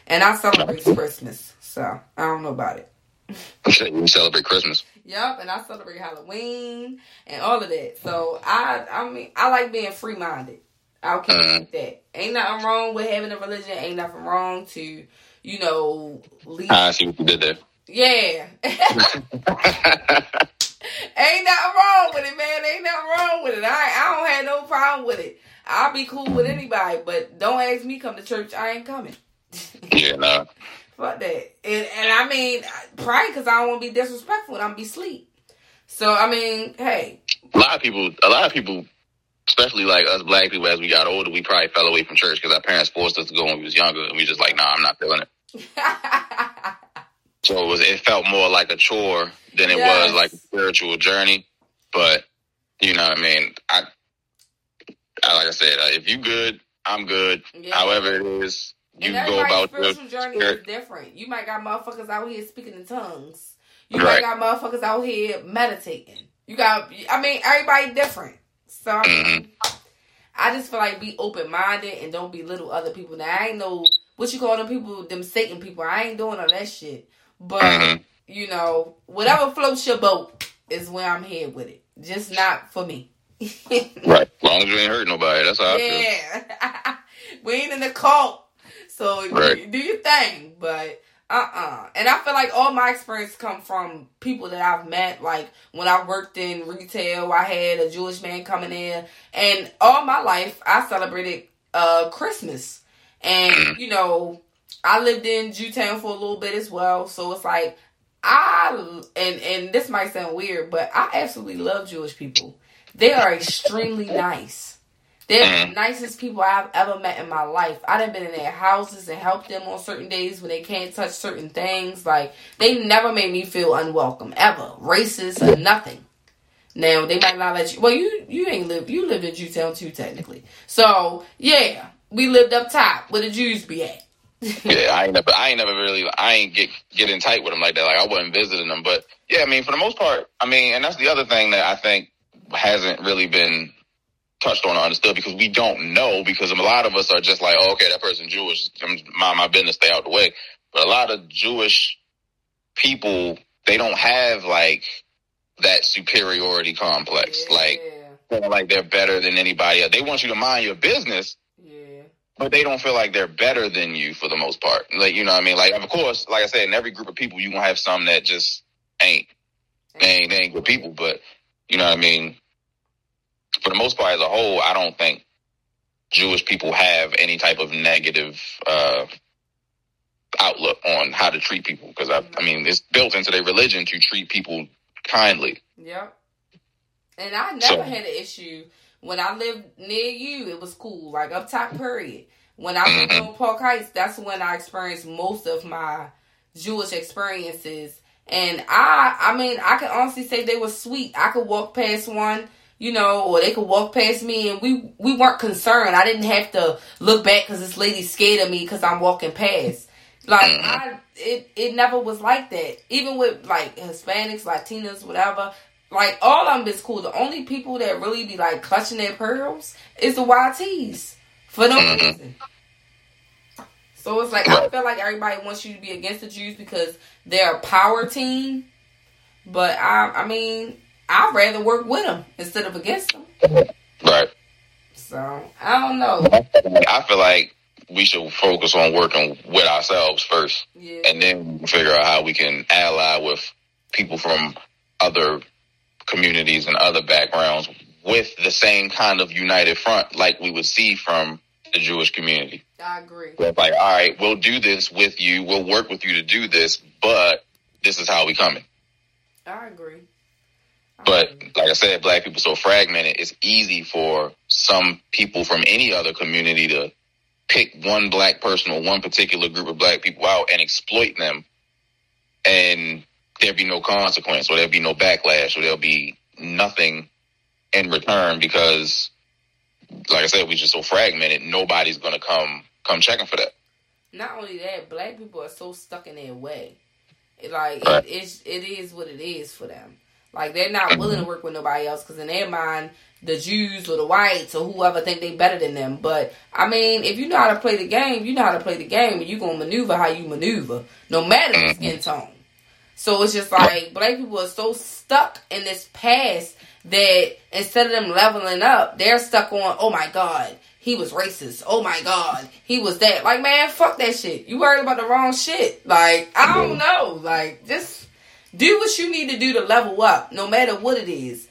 And I celebrate Christmas. So I don't know about it. You celebrate Christmas. Yep, and I celebrate Halloween and all of that. So I, I mean, I like being free minded. I can't mm. Mm-hmm. that. Ain't nothing wrong with having a religion. Ain't nothing wrong to, you know, leave. I see what you did there. Yeah. ain't nothing wrong with it, man. Ain't nothing wrong with it. I, I don't have no problem with it. I'll be cool with anybody, but don't ask me come to church. I ain't coming. yeah, no. Fuck that. And, and I mean, probably because I don't want to be disrespectful and I'm be sleep. So I mean, hey. A lot of people, a lot of people, especially like us black people, as we got older, we probably fell away from church because our parents forced us to go when we was younger, and we just like, nah, I'm not feeling it. so it was, it felt more like a chore than it yes. was like a spiritual journey. But you know what I mean? I, I like I said, if you good, I'm good. Yeah. However it is, you go about spiritual journey is different. You might got motherfuckers out here speaking in tongues. You right. might got motherfuckers out here meditating. You got, I mean, everybody different. So I, mean, mm-hmm. I just feel like be open minded and don't belittle other people. Now I ain't know what you call them people, them Satan people. I ain't doing all that shit. But mm-hmm. you know, whatever floats your boat is where I'm here with it. Just not for me. right. As long as you ain't hurt nobody, that's how yeah. I feel. we ain't in the cult. So right. do your thing, but uh uh-uh. uh And I feel like all my experience come from people that I've met. Like when I worked in retail, I had a Jewish man coming in, and all my life I celebrated uh Christmas. And you know, I lived in Jewtown for a little bit as well, so it's like I and and this might sound weird, but I absolutely love Jewish people. They are extremely nice. They're the mm. nicest people I've ever met in my life. I've been in their houses and helped them on certain days when they can't touch certain things. Like they never made me feel unwelcome ever, racist or nothing. Now they might not let you. Well, you you ain't live. You lived in Jewtown too, technically. So yeah, we lived up top where the Jews be at. Yeah, I ain't never, I ain't never really, I ain't get getting tight with them like that. Like I wasn't visiting them, but yeah, I mean, for the most part, I mean, and that's the other thing that I think hasn't really been touched on or understood because we don't know because a lot of us are just like, oh, okay, that person Jewish, mind my business, stay out the way. But a lot of Jewish people, they don't have like that superiority complex, yeah. like like they're better than anybody else. They want you to mind your business. But they don't feel like they're better than you for the most part. Like you know, what I mean, like of course, like I said, in every group of people, you gonna have some that just ain't, they ain't, they ain't good people, but you know what I mean for the most part, as a whole, I don't think Jewish people have any type of negative uh, outlook on how to treat people because I, I mean, it's built into their religion to treat people kindly. Yep. And I never so, had an issue when I lived near you. It was cool, like up top. Period. When I lived mm-hmm. on Park Heights, that's when I experienced most of my Jewish experiences. And I, I mean, I can honestly say they were sweet. I could walk past one you know, or they could walk past me and we we weren't concerned. I didn't have to look back because this lady's scared of me because I'm walking past. Like I, it it never was like that. Even with like Hispanics, Latinos, whatever. Like all of them is cool. The only people that really be like clutching their pearls is the YTs for no mm-hmm. reason. So it's like I feel like everybody wants you to be against the Jews because they're a power team. But I, I mean, I'd rather work with them instead of against them. Right. So I don't know. I feel like we should focus on working with ourselves first, Yeah. and then figure out how we can ally with people from other communities and other backgrounds with the same kind of united front, like we would see from the Jewish community. I agree. It's like, all right, we'll do this with you. We'll work with you to do this, but this is how we coming. I agree. I But agree. like I said, black people so fragmented, it's easy for some people from any other community to pick one black person or one particular group of black people out and exploit them and there'll be no consequence or there'd be no backlash or there'll be nothing in return because like I said, we're just so fragmented, nobody's gonna come come checking for that. not only that, black people are so stuck in their way. Like Right. it, it's, it is what it is for them. Like they're not mm-hmm. willing to work with nobody else because in their mind, the Jews or the whites or whoever think they better than them. But I mean, if you know how to play the game, you know how to play the game, and you gonna maneuver how you maneuver, no matter the mm-hmm. skin tone. So it's just like black people are so stuck in this past that instead of them leveling up, they're stuck on, oh my god, he was racist. Oh my god, he was that. Like man, fuck that shit. You worried about the wrong shit. Like I don't know. Like just do what you need to do to level up, no matter what it is.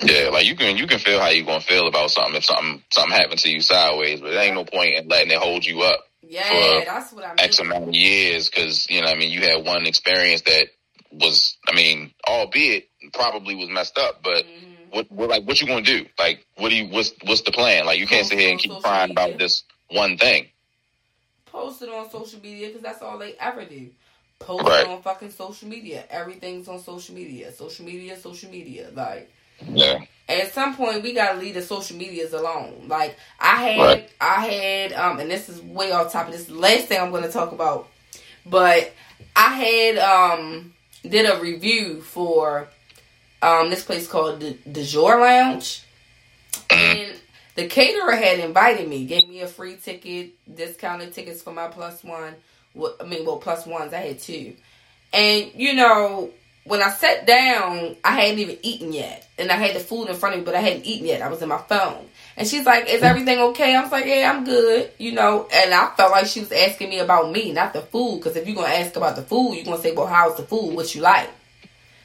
Yeah, like you can you can feel how you're gonna feel about something if something something happened to you sideways, but there ain't no point in letting it hold you up Yeah, that's what I mean. X amount of years because you know what I mean you had one experience that was I mean albeit probably was messed up, but Mhm. what, what like what you gonna do? Like what do you what's what's the plan? Like you can't sit here and keep crying about this one thing. Post it on social media because that's all they ever do. Post Right. it on fucking social media. Everything's on social media. Social media, social media. Like Yeah, at some point we gotta leave the social medias alone. Like I had Right. I had um and this is way off topic. This is the last thing I'm gonna talk about. But I had um did a review for um this place called the, the Jour Lounge. And the caterer had invited me, gave me a free ticket, discounted tickets for my plus one. Well, I mean, well, plus ones. I had two. And, you know, when I sat down, I hadn't even eaten yet. And I had the food in front of me, but I hadn't eaten yet. I was in my phone. And she's like, Is everything okay? I was like, Yeah, I'm good. You know, and I felt like she was asking me about me, not the food. Because if you're going to ask about the food, you're going to say, Well, how's the food? What you like?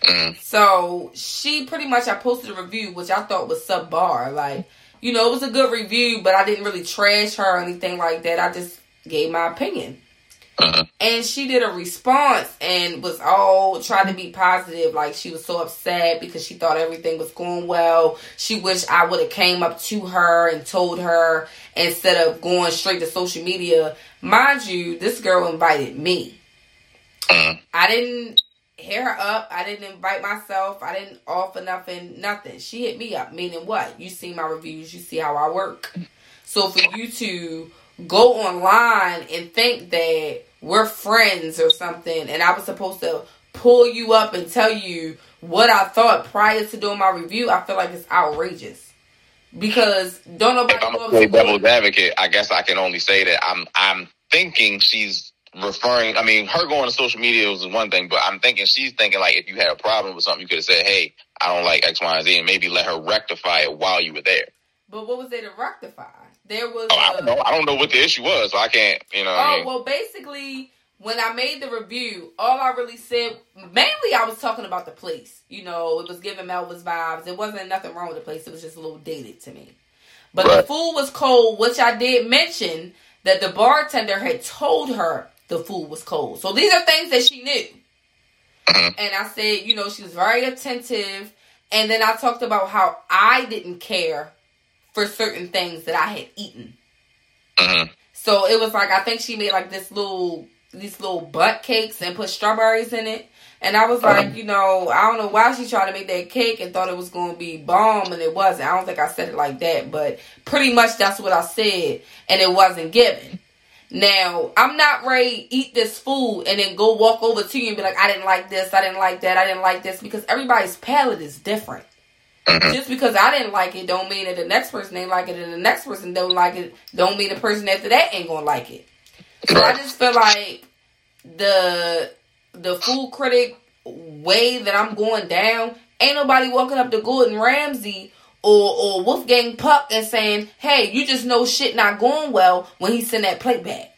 Mhm. So she pretty much, I posted a review, which I thought was subbar. Like, you know, it was a good review, but I didn't really trash her or anything like that. I just gave my opinion. Mhm. And she did a response and was all trying to be positive. Like she was so upset because she thought everything was going well. She wished I would have came up to her and told her instead of going straight to social media. Mind you, this girl invited me. Mhm. I didn't hit her up. I didn't invite myself. I didn't offer nothing. Nothing. She hit me up. Meaning what? You see my reviews. You see how I work. So for you to go online and think that we're friends or something, and I was supposed to pull you up and tell you what I thought prior to doing my review, I feel like it's outrageous. Because don't nobody if I'm a play devil's advocate, I guess I can only say that I'm I'm thinking she's referring. I mean, her going to social media was one thing, but I'm thinking she's thinking like if you had a problem with something, you could have said, "Hey, I don't like X, Y, and Z," and maybe let her rectify it while you were there. But what was there to rectify? There was. Oh, I don't know. I don't know what the issue was, so I can't. You know. what I Oh mean? well, basically, when I made the review, all I really said, mainly, I was talking about the place. You know, it was giving Melva's vibes. It wasn't nothing wrong with the place. It was just a little dated to me. But the food was cold, which I did mention that the bartender had told her the food was cold. So these are things that she knew. Mhm. And I said, you know, she was very attentive. And then I talked about how I didn't care for certain things that I had eaten. Mhm. So it was like I think she made like this little these little butt cakes and put strawberries in it. And I was like, you know, I don't know why she tried to make that cake and thought it was going to be bomb and it wasn't. I don't think I said it like that, but pretty much that's what I said and it wasn't given. Now, I'm not ready to eat this food and then go walk over to you and be like, I didn't like this, I didn't like that, I didn't like this, because everybody's palate is different. Mm-hmm. Just because I didn't like it don't mean that the next person ain't like it and the next person don't like it don't mean the person after that ain't gonna like it. So I just feel like the the food critic way that I'm going down, ain't nobody walking up to Gordon Ramsay or or Wolfgang Puck and saying, "Hey, you just know shit not going well" when he send that plate back.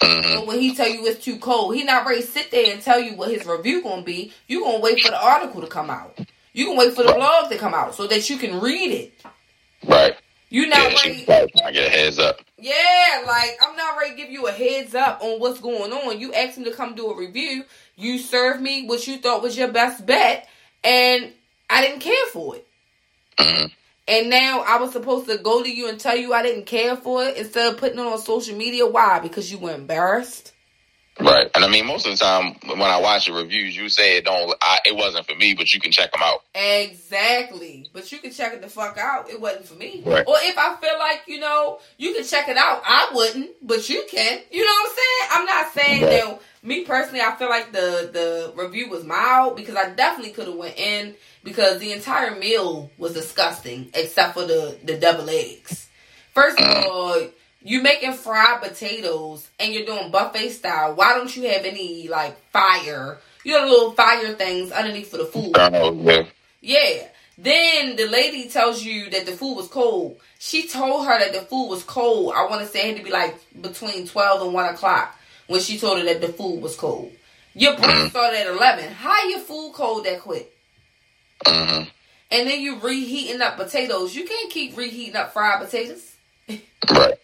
Mm-hmm. When he tell you it's too cold, he not ready to sit there and tell you what his review gonna be. You gonna wait for the article to come out. You can wait for the blog to come out so that you can read it. Right. You not yeah, ready. I get a heads up. Yeah, like I'm not ready to give you a heads up on what's going on. You asked me to come do a review. You served me what you thought was your best bet, and I didn't care for it. Mm-hmm. And now I was supposed to go to you and tell you I didn't care for it instead of putting it on social media. Why? Because you were embarrassed. Right, and I mean, most of the time when I watch the reviews, you say it don't, I, it wasn't for me, but you can check them out. Exactly, but you can check it the fuck out. It wasn't for me. Right. Or if I feel like you know, you can check it out. I wouldn't, but you can. You know what I'm saying? I'm not saying right. that. Me personally, I feel like the the review was mild because I definitely could have went in because the entire meal was disgusting except for the the deviled eggs. First of uh. all you making fried potatoes and you're doing buffet style. Why don't you have any like fire? You know, little fire things underneath for the food. yeah. Yeah. Then the lady tells you that the food was cold. She told her that the food was cold. I want to say it had to be like between 12 and 1 o'clock when she told her that the food was cold. Your break mm-hmm. started at 11. How your food cold that quick? Mm-hmm. And then you reheating up potatoes. You can't keep reheating up fried potatoes. right.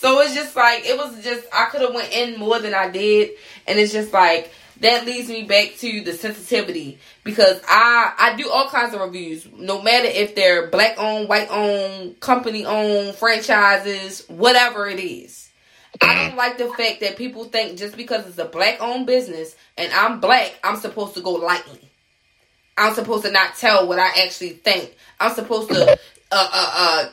So it's just like it was just I could have went in more than I did, and it's just like that leads me back to the sensitivity because I I do all kinds of reviews, no matter if they're black owned, white owned, company owned, franchises, whatever it is. I don't like the fact that people think just because it's a black owned business and I'm black, I'm supposed to go lightly. I'm supposed to not tell what I actually think. I'm supposed to uh uh uh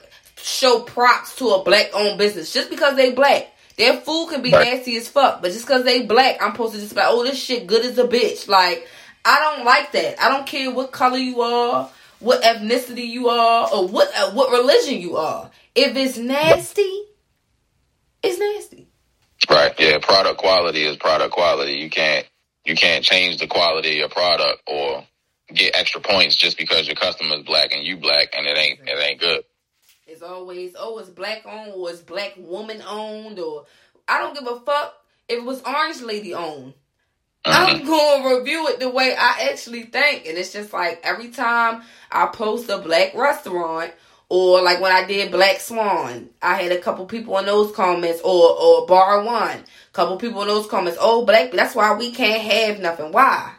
show props to a black owned business just because they black. Their food can be nasty as fuck, but just because they black, I'm supposed to just be like, oh, this shit good as a bitch. Like, I don't like that. I don't care what color you are, what ethnicity you are, or what uh, what religion you are. If it's nasty, it's nasty. Right. Yeah. Product quality is product quality. You can't you can't change the quality of your product or get extra points just because your customer is black and you black and it ain't it ain't good. It's always, oh, it's black owned or it's black woman owned or I don't give a fuck if it was orange lady owned. I'm going to review it the way I actually think. And it's just like every time I post a black restaurant or like when I did Black Swan, I had a couple people in those comments or, or Bar One, couple people in those comments, oh, black, that's why we can't have nothing. Why?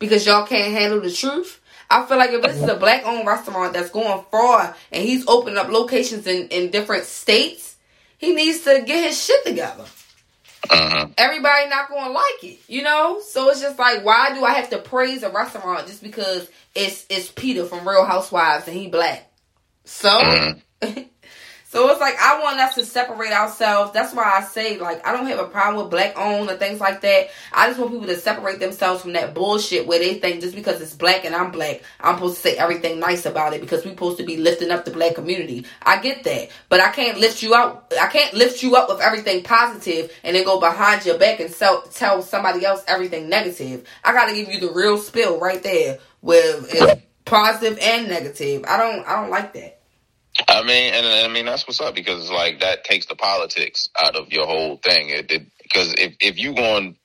Because y'all can't handle the truth? I feel like if this is a black owned restaurant that's going far and he's opening up locations in, in different states, he needs to get his shit together. Uh-huh. Everybody not going to like it, you know. So it's just like, why do I have to praise a restaurant just because it's it's Peter from Real Housewives and he black? So uh-huh. So it's like I want us to separate ourselves. That's why I say like I don't have a problem with black owned or things like that. I just want people to separate themselves from that bullshit where they think just because it's black and I'm black, I'm supposed to say everything nice about it because we're supposed to be lifting up the black community. I get that, but I can't lift you out. I can't lift you up with everything positive and then go behind your back and sell, tell somebody else everything negative. I got to give you the real spill right there with positive and negative. I don't. I don't like that. I mean, and, and, I mean that's what's up because it's like that takes the politics out of your whole thing. It, because if if you going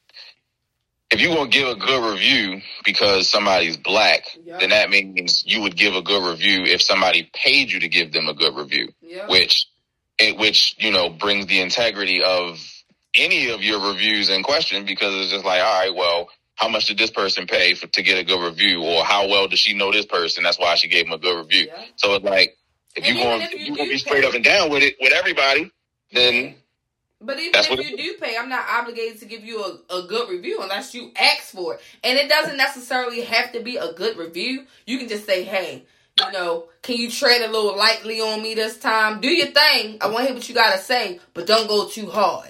if you going to give a good review because somebody's black, yep. then that means you would give a good review if somebody paid you to give them a good review, yep. which it which you know brings the integrity of any of your reviews in question because it's just like, all right, well, how much did this person pay for, to get a good review, or how well does she know this person? That's why she gave him a good review. So it's like if you're going, if you to be straight pay, up and down with it with everybody, then. But even if you do pay, I'm not obligated to give you a, a good review unless you ask for it. And it doesn't necessarily have to be a good review. You can just say, hey, you know, can you tread a little lightly on me this time? Do your thing. I want to hear what you got to say, but don't go too hard.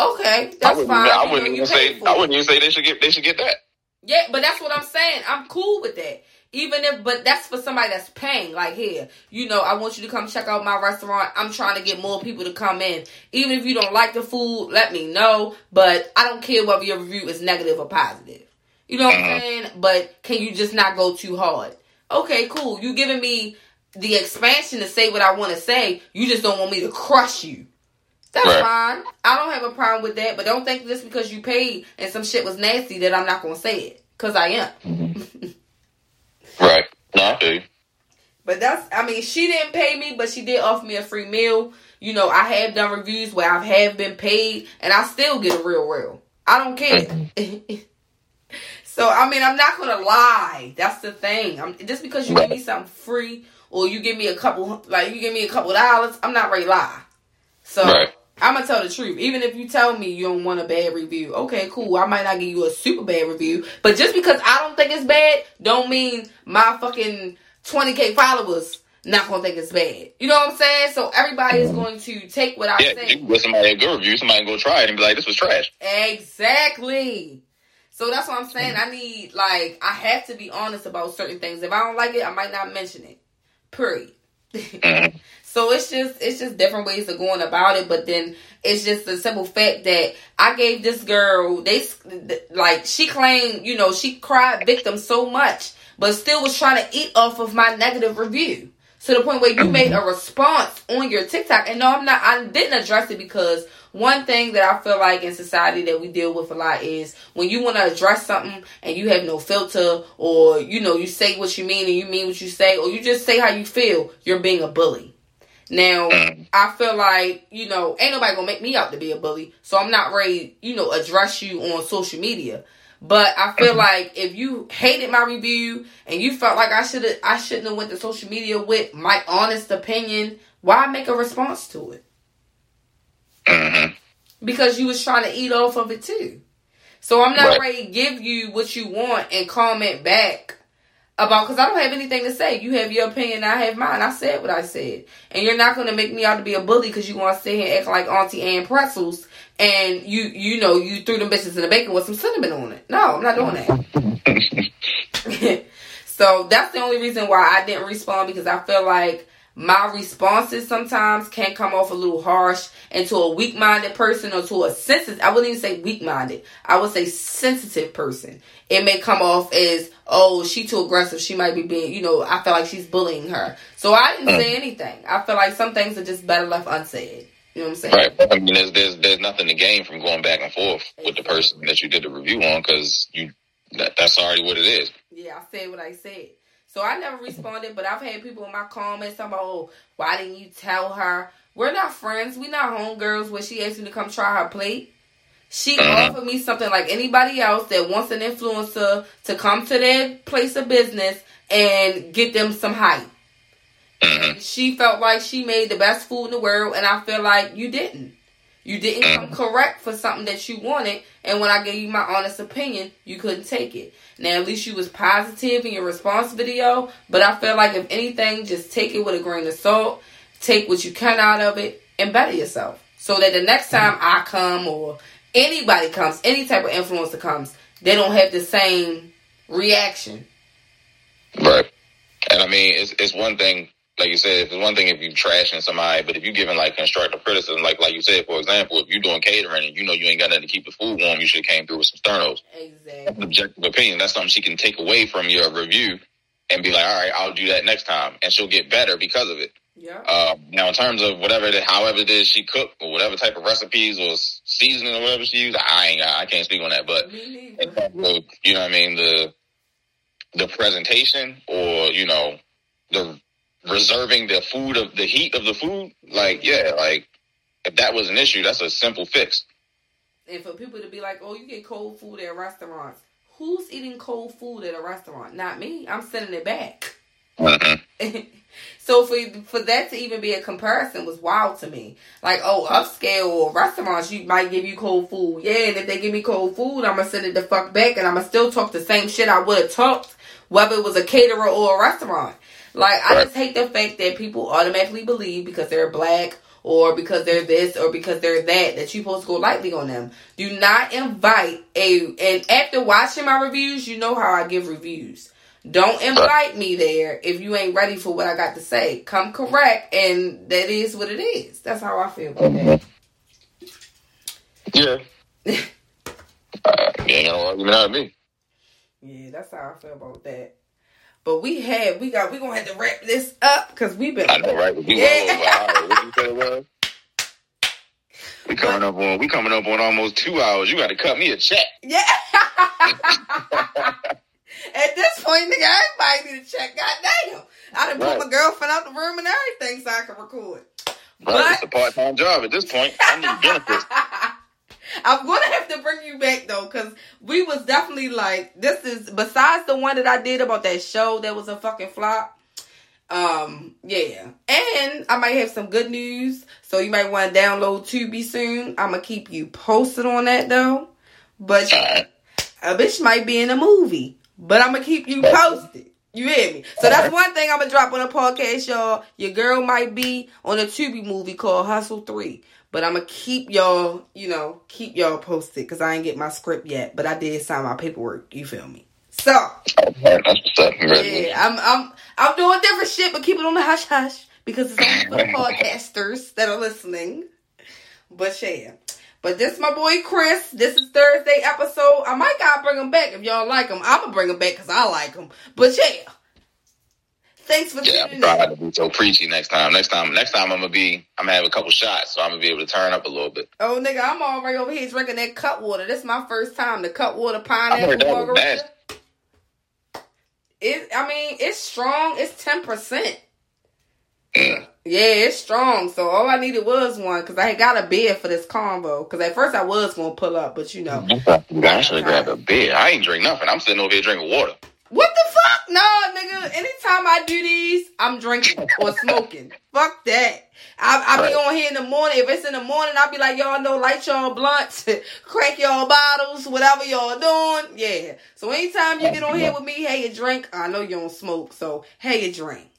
Okay, that's I fine. I wouldn't even say. I wouldn't even say they should get. They should get that. Yeah, but that's what I'm saying. I'm cool with that. Even if, but that's for somebody that's paying. Like here, you know, I want you to come check out my restaurant. I'm trying to get more people to come in. Even if you don't like the food, let me know. But I don't care whether your review is negative or positive. You know what I'm mm-hmm. saying? But can you just not go too hard? Okay, cool. You giving me the expansion to say what I want to say. You just don't want me to crush you. That's right. fine. I don't have a problem with that. But don't think just because you paid and some shit was nasty that I'm not gonna say it. Cause I am. Mm-hmm. right. No, I But that's I mean, she didn't pay me, but she did offer me a free meal. You know, I have done reviews where I have been paid and I still get a real real. I don't care. Mm-hmm. so I mean I'm not gonna lie. That's the thing. I'm just because you give me something free or you give me a couple like you give me a couple dollars, I'm not ready to lie. So right. I'm gonna tell the truth. Even if you tell me you don't want a bad review, okay, cool. I might not give you a super bad review, but just because I don't think it's bad, don't mean my fucking 20k followers not gonna think it's bad. You know what I'm saying? So everybody is going to take what I yeah, say. With somebody a good review, somebody go try it and be like, "This was trash." Exactly. So that's what I'm saying. I need like I have to be honest about certain things. If I don't like it, I might not mention it. Period. Mm-hmm. So it's just it's just different ways of going about it. But then it's just the simple fact that I gave this girl they like she claimed you know she cried victim so much, but still was trying to eat off of my negative review. To the point where you made a response on your TikTok. And no, I'm not I didn't address it because one thing that I feel like in society that we deal with a lot is when you want to address something and you have no filter or you know you say what you mean and you mean what you say or you just say how you feel, you're being a bully. Now, I feel like, you know, ain't nobody gonna make me out to be a bully, so I'm not ready, you know, address you on social media. But I feel mm-hmm. like if you hated my review and you felt like I should have I shouldn't have went to social media with my honest opinion, why make a response to it? Mm-hmm. Because you was trying to eat off of it too. So I'm not right. ready to give you what you want and comment back about because I don't have anything to say. You have your opinion, I have mine. I said what I said, and you're not going to make me out to be a bully because you want to sit here and act like Auntie Anne pretzels, and you you know you threw them bitches in the bacon with some cinnamon on it. No, I'm not doing that. so that's the only reason why I didn't respond because I feel like my responses sometimes can come off a little harsh and to a weak-minded person or to a sensitive I wouldn't even say weak-minded. I would say sensitive person. It may come off as, oh, she too aggressive. She might be being, you know, I feel like she's bullying her. So I didn't say mm. anything. I feel like some things are just better left unsaid. You know what I'm saying? Right. I mean, there's there's there's nothing to gain from going back and forth exactly. with the person that you did the review on because you that, that's already what it is. Yeah, I said what I said. So I never responded, but I've had people in my comments talking about, oh, why didn't you tell her? We're not friends. We're not homegirls where she asked me to come try her plate. She mm-hmm. offered me something like anybody else that wants an influencer to come to their place of business and get them some hype. Mm-hmm. She felt like she made the best food in the world, and I feel like you didn't. You didn't come mm-hmm. correct for something that you wanted, and when I gave you my honest opinion, you couldn't take it. Now, at least you was positive in your response video, but I feel like if anything, just take it with a grain of salt, take what you can out of it, and better yourself. So that the next time I come or anybody comes, any type of influencer comes, they don't have the same reaction. Right. And I mean, it's it's one thing like you said, it's one thing if you're trashing somebody, but if you're giving like constructive criticism, like like you said, for example, if you're doing catering and you know you ain't got nothing to keep the food warm, you should have came through with some sternos. Exactly. objective opinion. That's something she can take away from your review and be like, all right, I'll do that next time, and she'll get better because of it. Yeah. Uh, now, in terms of whatever, it, however it is she cooked or whatever type of recipes or seasoning or whatever she used, I ain't, got, I can't speak on that. But you know, what I mean the the presentation or you know the reserving the food of the heat of the food, like yeah, like if that was an issue, that's a simple fix. And for people to be like, "Oh, you get cold food at restaurants," who's eating cold food at a restaurant? Not me. I'm sending it back. Mm-hmm. so for for that to even be a comparison was wild to me. Like, oh, upscale restaurants, you might give you cold food. Yeah, and if they give me cold food, I'm gonna send it the fuck back, and I'm gonna still talk the same shit I would have talked whether it was a caterer or a restaurant. Like I just hate the fact that people automatically believe because they're black or because they're this or because they're that that you're supposed to go lightly on them. Do not invite a and after watching my reviews, you know how I give reviews. Don't invite me there if you ain't ready for what I got to say. Come correct, and that is what it is. That's how I feel about that. Yeah. uh, you argue out me. Yeah, that's how I feel about that. But we had, we got, we gonna have to wrap this up because we've been. I know, right? We yeah. over. What you say it was? We coming up on we coming up on almost two hours. You got to cut me a check. Yeah. At this point, nigga, everybody need a check. Goddamn, I done right. put my girlfriend out the room and everything so I can record. Right, but it's a part time job at this point. I need benefits. I'm gonna have to bring you back though, because we was definitely like, this is besides the one that I did about that show that was a fucking flop. Um, yeah, and I might have some good news, so you might want to download Tubi soon. I'm gonna keep you posted on that though. But a bitch might be in a movie, but I'm gonna keep you posted. You hear me? So that's one thing I'm gonna drop on a podcast, y'all. Your girl might be on a Tubi movie called Hustle Three. But I'm gonna keep y'all, you know, keep y'all posted because I ain't get my script yet. But I did sign my paperwork. You feel me? So yeah, I'm I'm I'm doing different shit, but keep it on the hush hush because it's only for the podcasters that are listening. But yeah. But this my boy Chris. This is Thursday episode. I might gotta bring him back if y'all like him. I'm gonna bring him back because I like him. But yeah. Thanks for yeah, I'm to be so preachy next time. Next time, next time I'm gonna be. I'm gonna have a couple shots, so I'm gonna be able to turn up a little bit. Oh, nigga, I'm already over here drinking that Cutwater. This is my first time. The Cutwater pineapple margarita. It. I mean, it's strong. It's ten percent. Yeah, it's strong. So all I needed was one because I got a beer for this combo. Because at first I was gonna pull up, but you know, I should have grabbed a beer. I ain't drink nothing. I'm sitting over here drinking water. What the? No, nigga. Anytime I do these, I'm drinking or smoking. fuck that. I, I be on here in the morning. If it's in the morning, I'll be like, y'all know, light y'all blunts, crank y'all bottles, whatever y'all doing. Yeah. So anytime you get on here with me, hey, you drink. I know you don't smoke, so hey, you drink.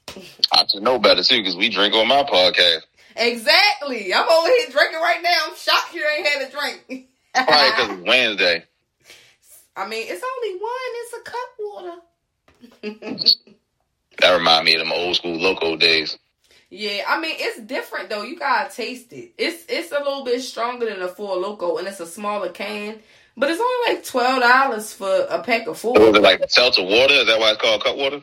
I should know better too, because we drink on my podcast. Exactly. I'm over here drinking right now. I'm shocked you ain't had a drink. Probably because it's Wednesday. I mean, it's only one. It's a cup water. that remind me of them old school Loko days. Yeah, I mean it's different though. You gotta taste it. It's it's a little bit stronger than a Four Loko, and it's a smaller can. But it's only like twelve dollars for a pack of four. Was it like seltzer water? Is that why it's called Cutwater?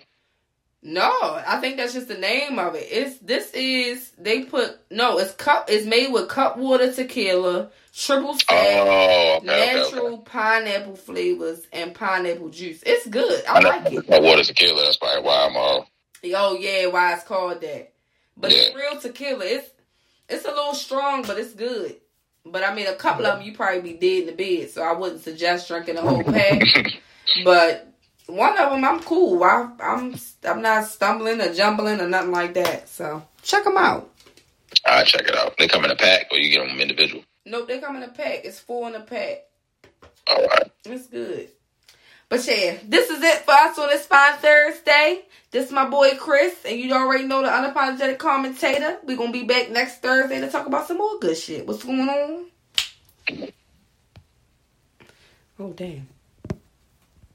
No, I think that's just the name of it. It's this is they put no, it's cup. It's made with Cutwater tequila, triple sec, oh, okay, natural okay, okay. pineapple flavors, and pineapple juice. It's good. I, I like it. Cutwater tequila. That's probably why I'm all. Oh yeah, why it's called that. But yeah. it's real tequila. It's it's a little strong, but it's good. But I mean, a couple of them you probably be dead in the bed, so I wouldn't suggest drinking the whole pack. but one of them, I'm cool. I, I'm I'm not stumbling or jumbling or nothing like that. So check them out. All right, check it out. They come in a pack, or you get them individual. Nope, they come in a pack. It's four in a pack. All right. It's good. But yeah, this is it for us on this fine Thursday. This is my boy Chris, and you already know the unapologetic commentator. We're gonna be back next Thursday to talk about some more good shit. What's going on? Oh damn.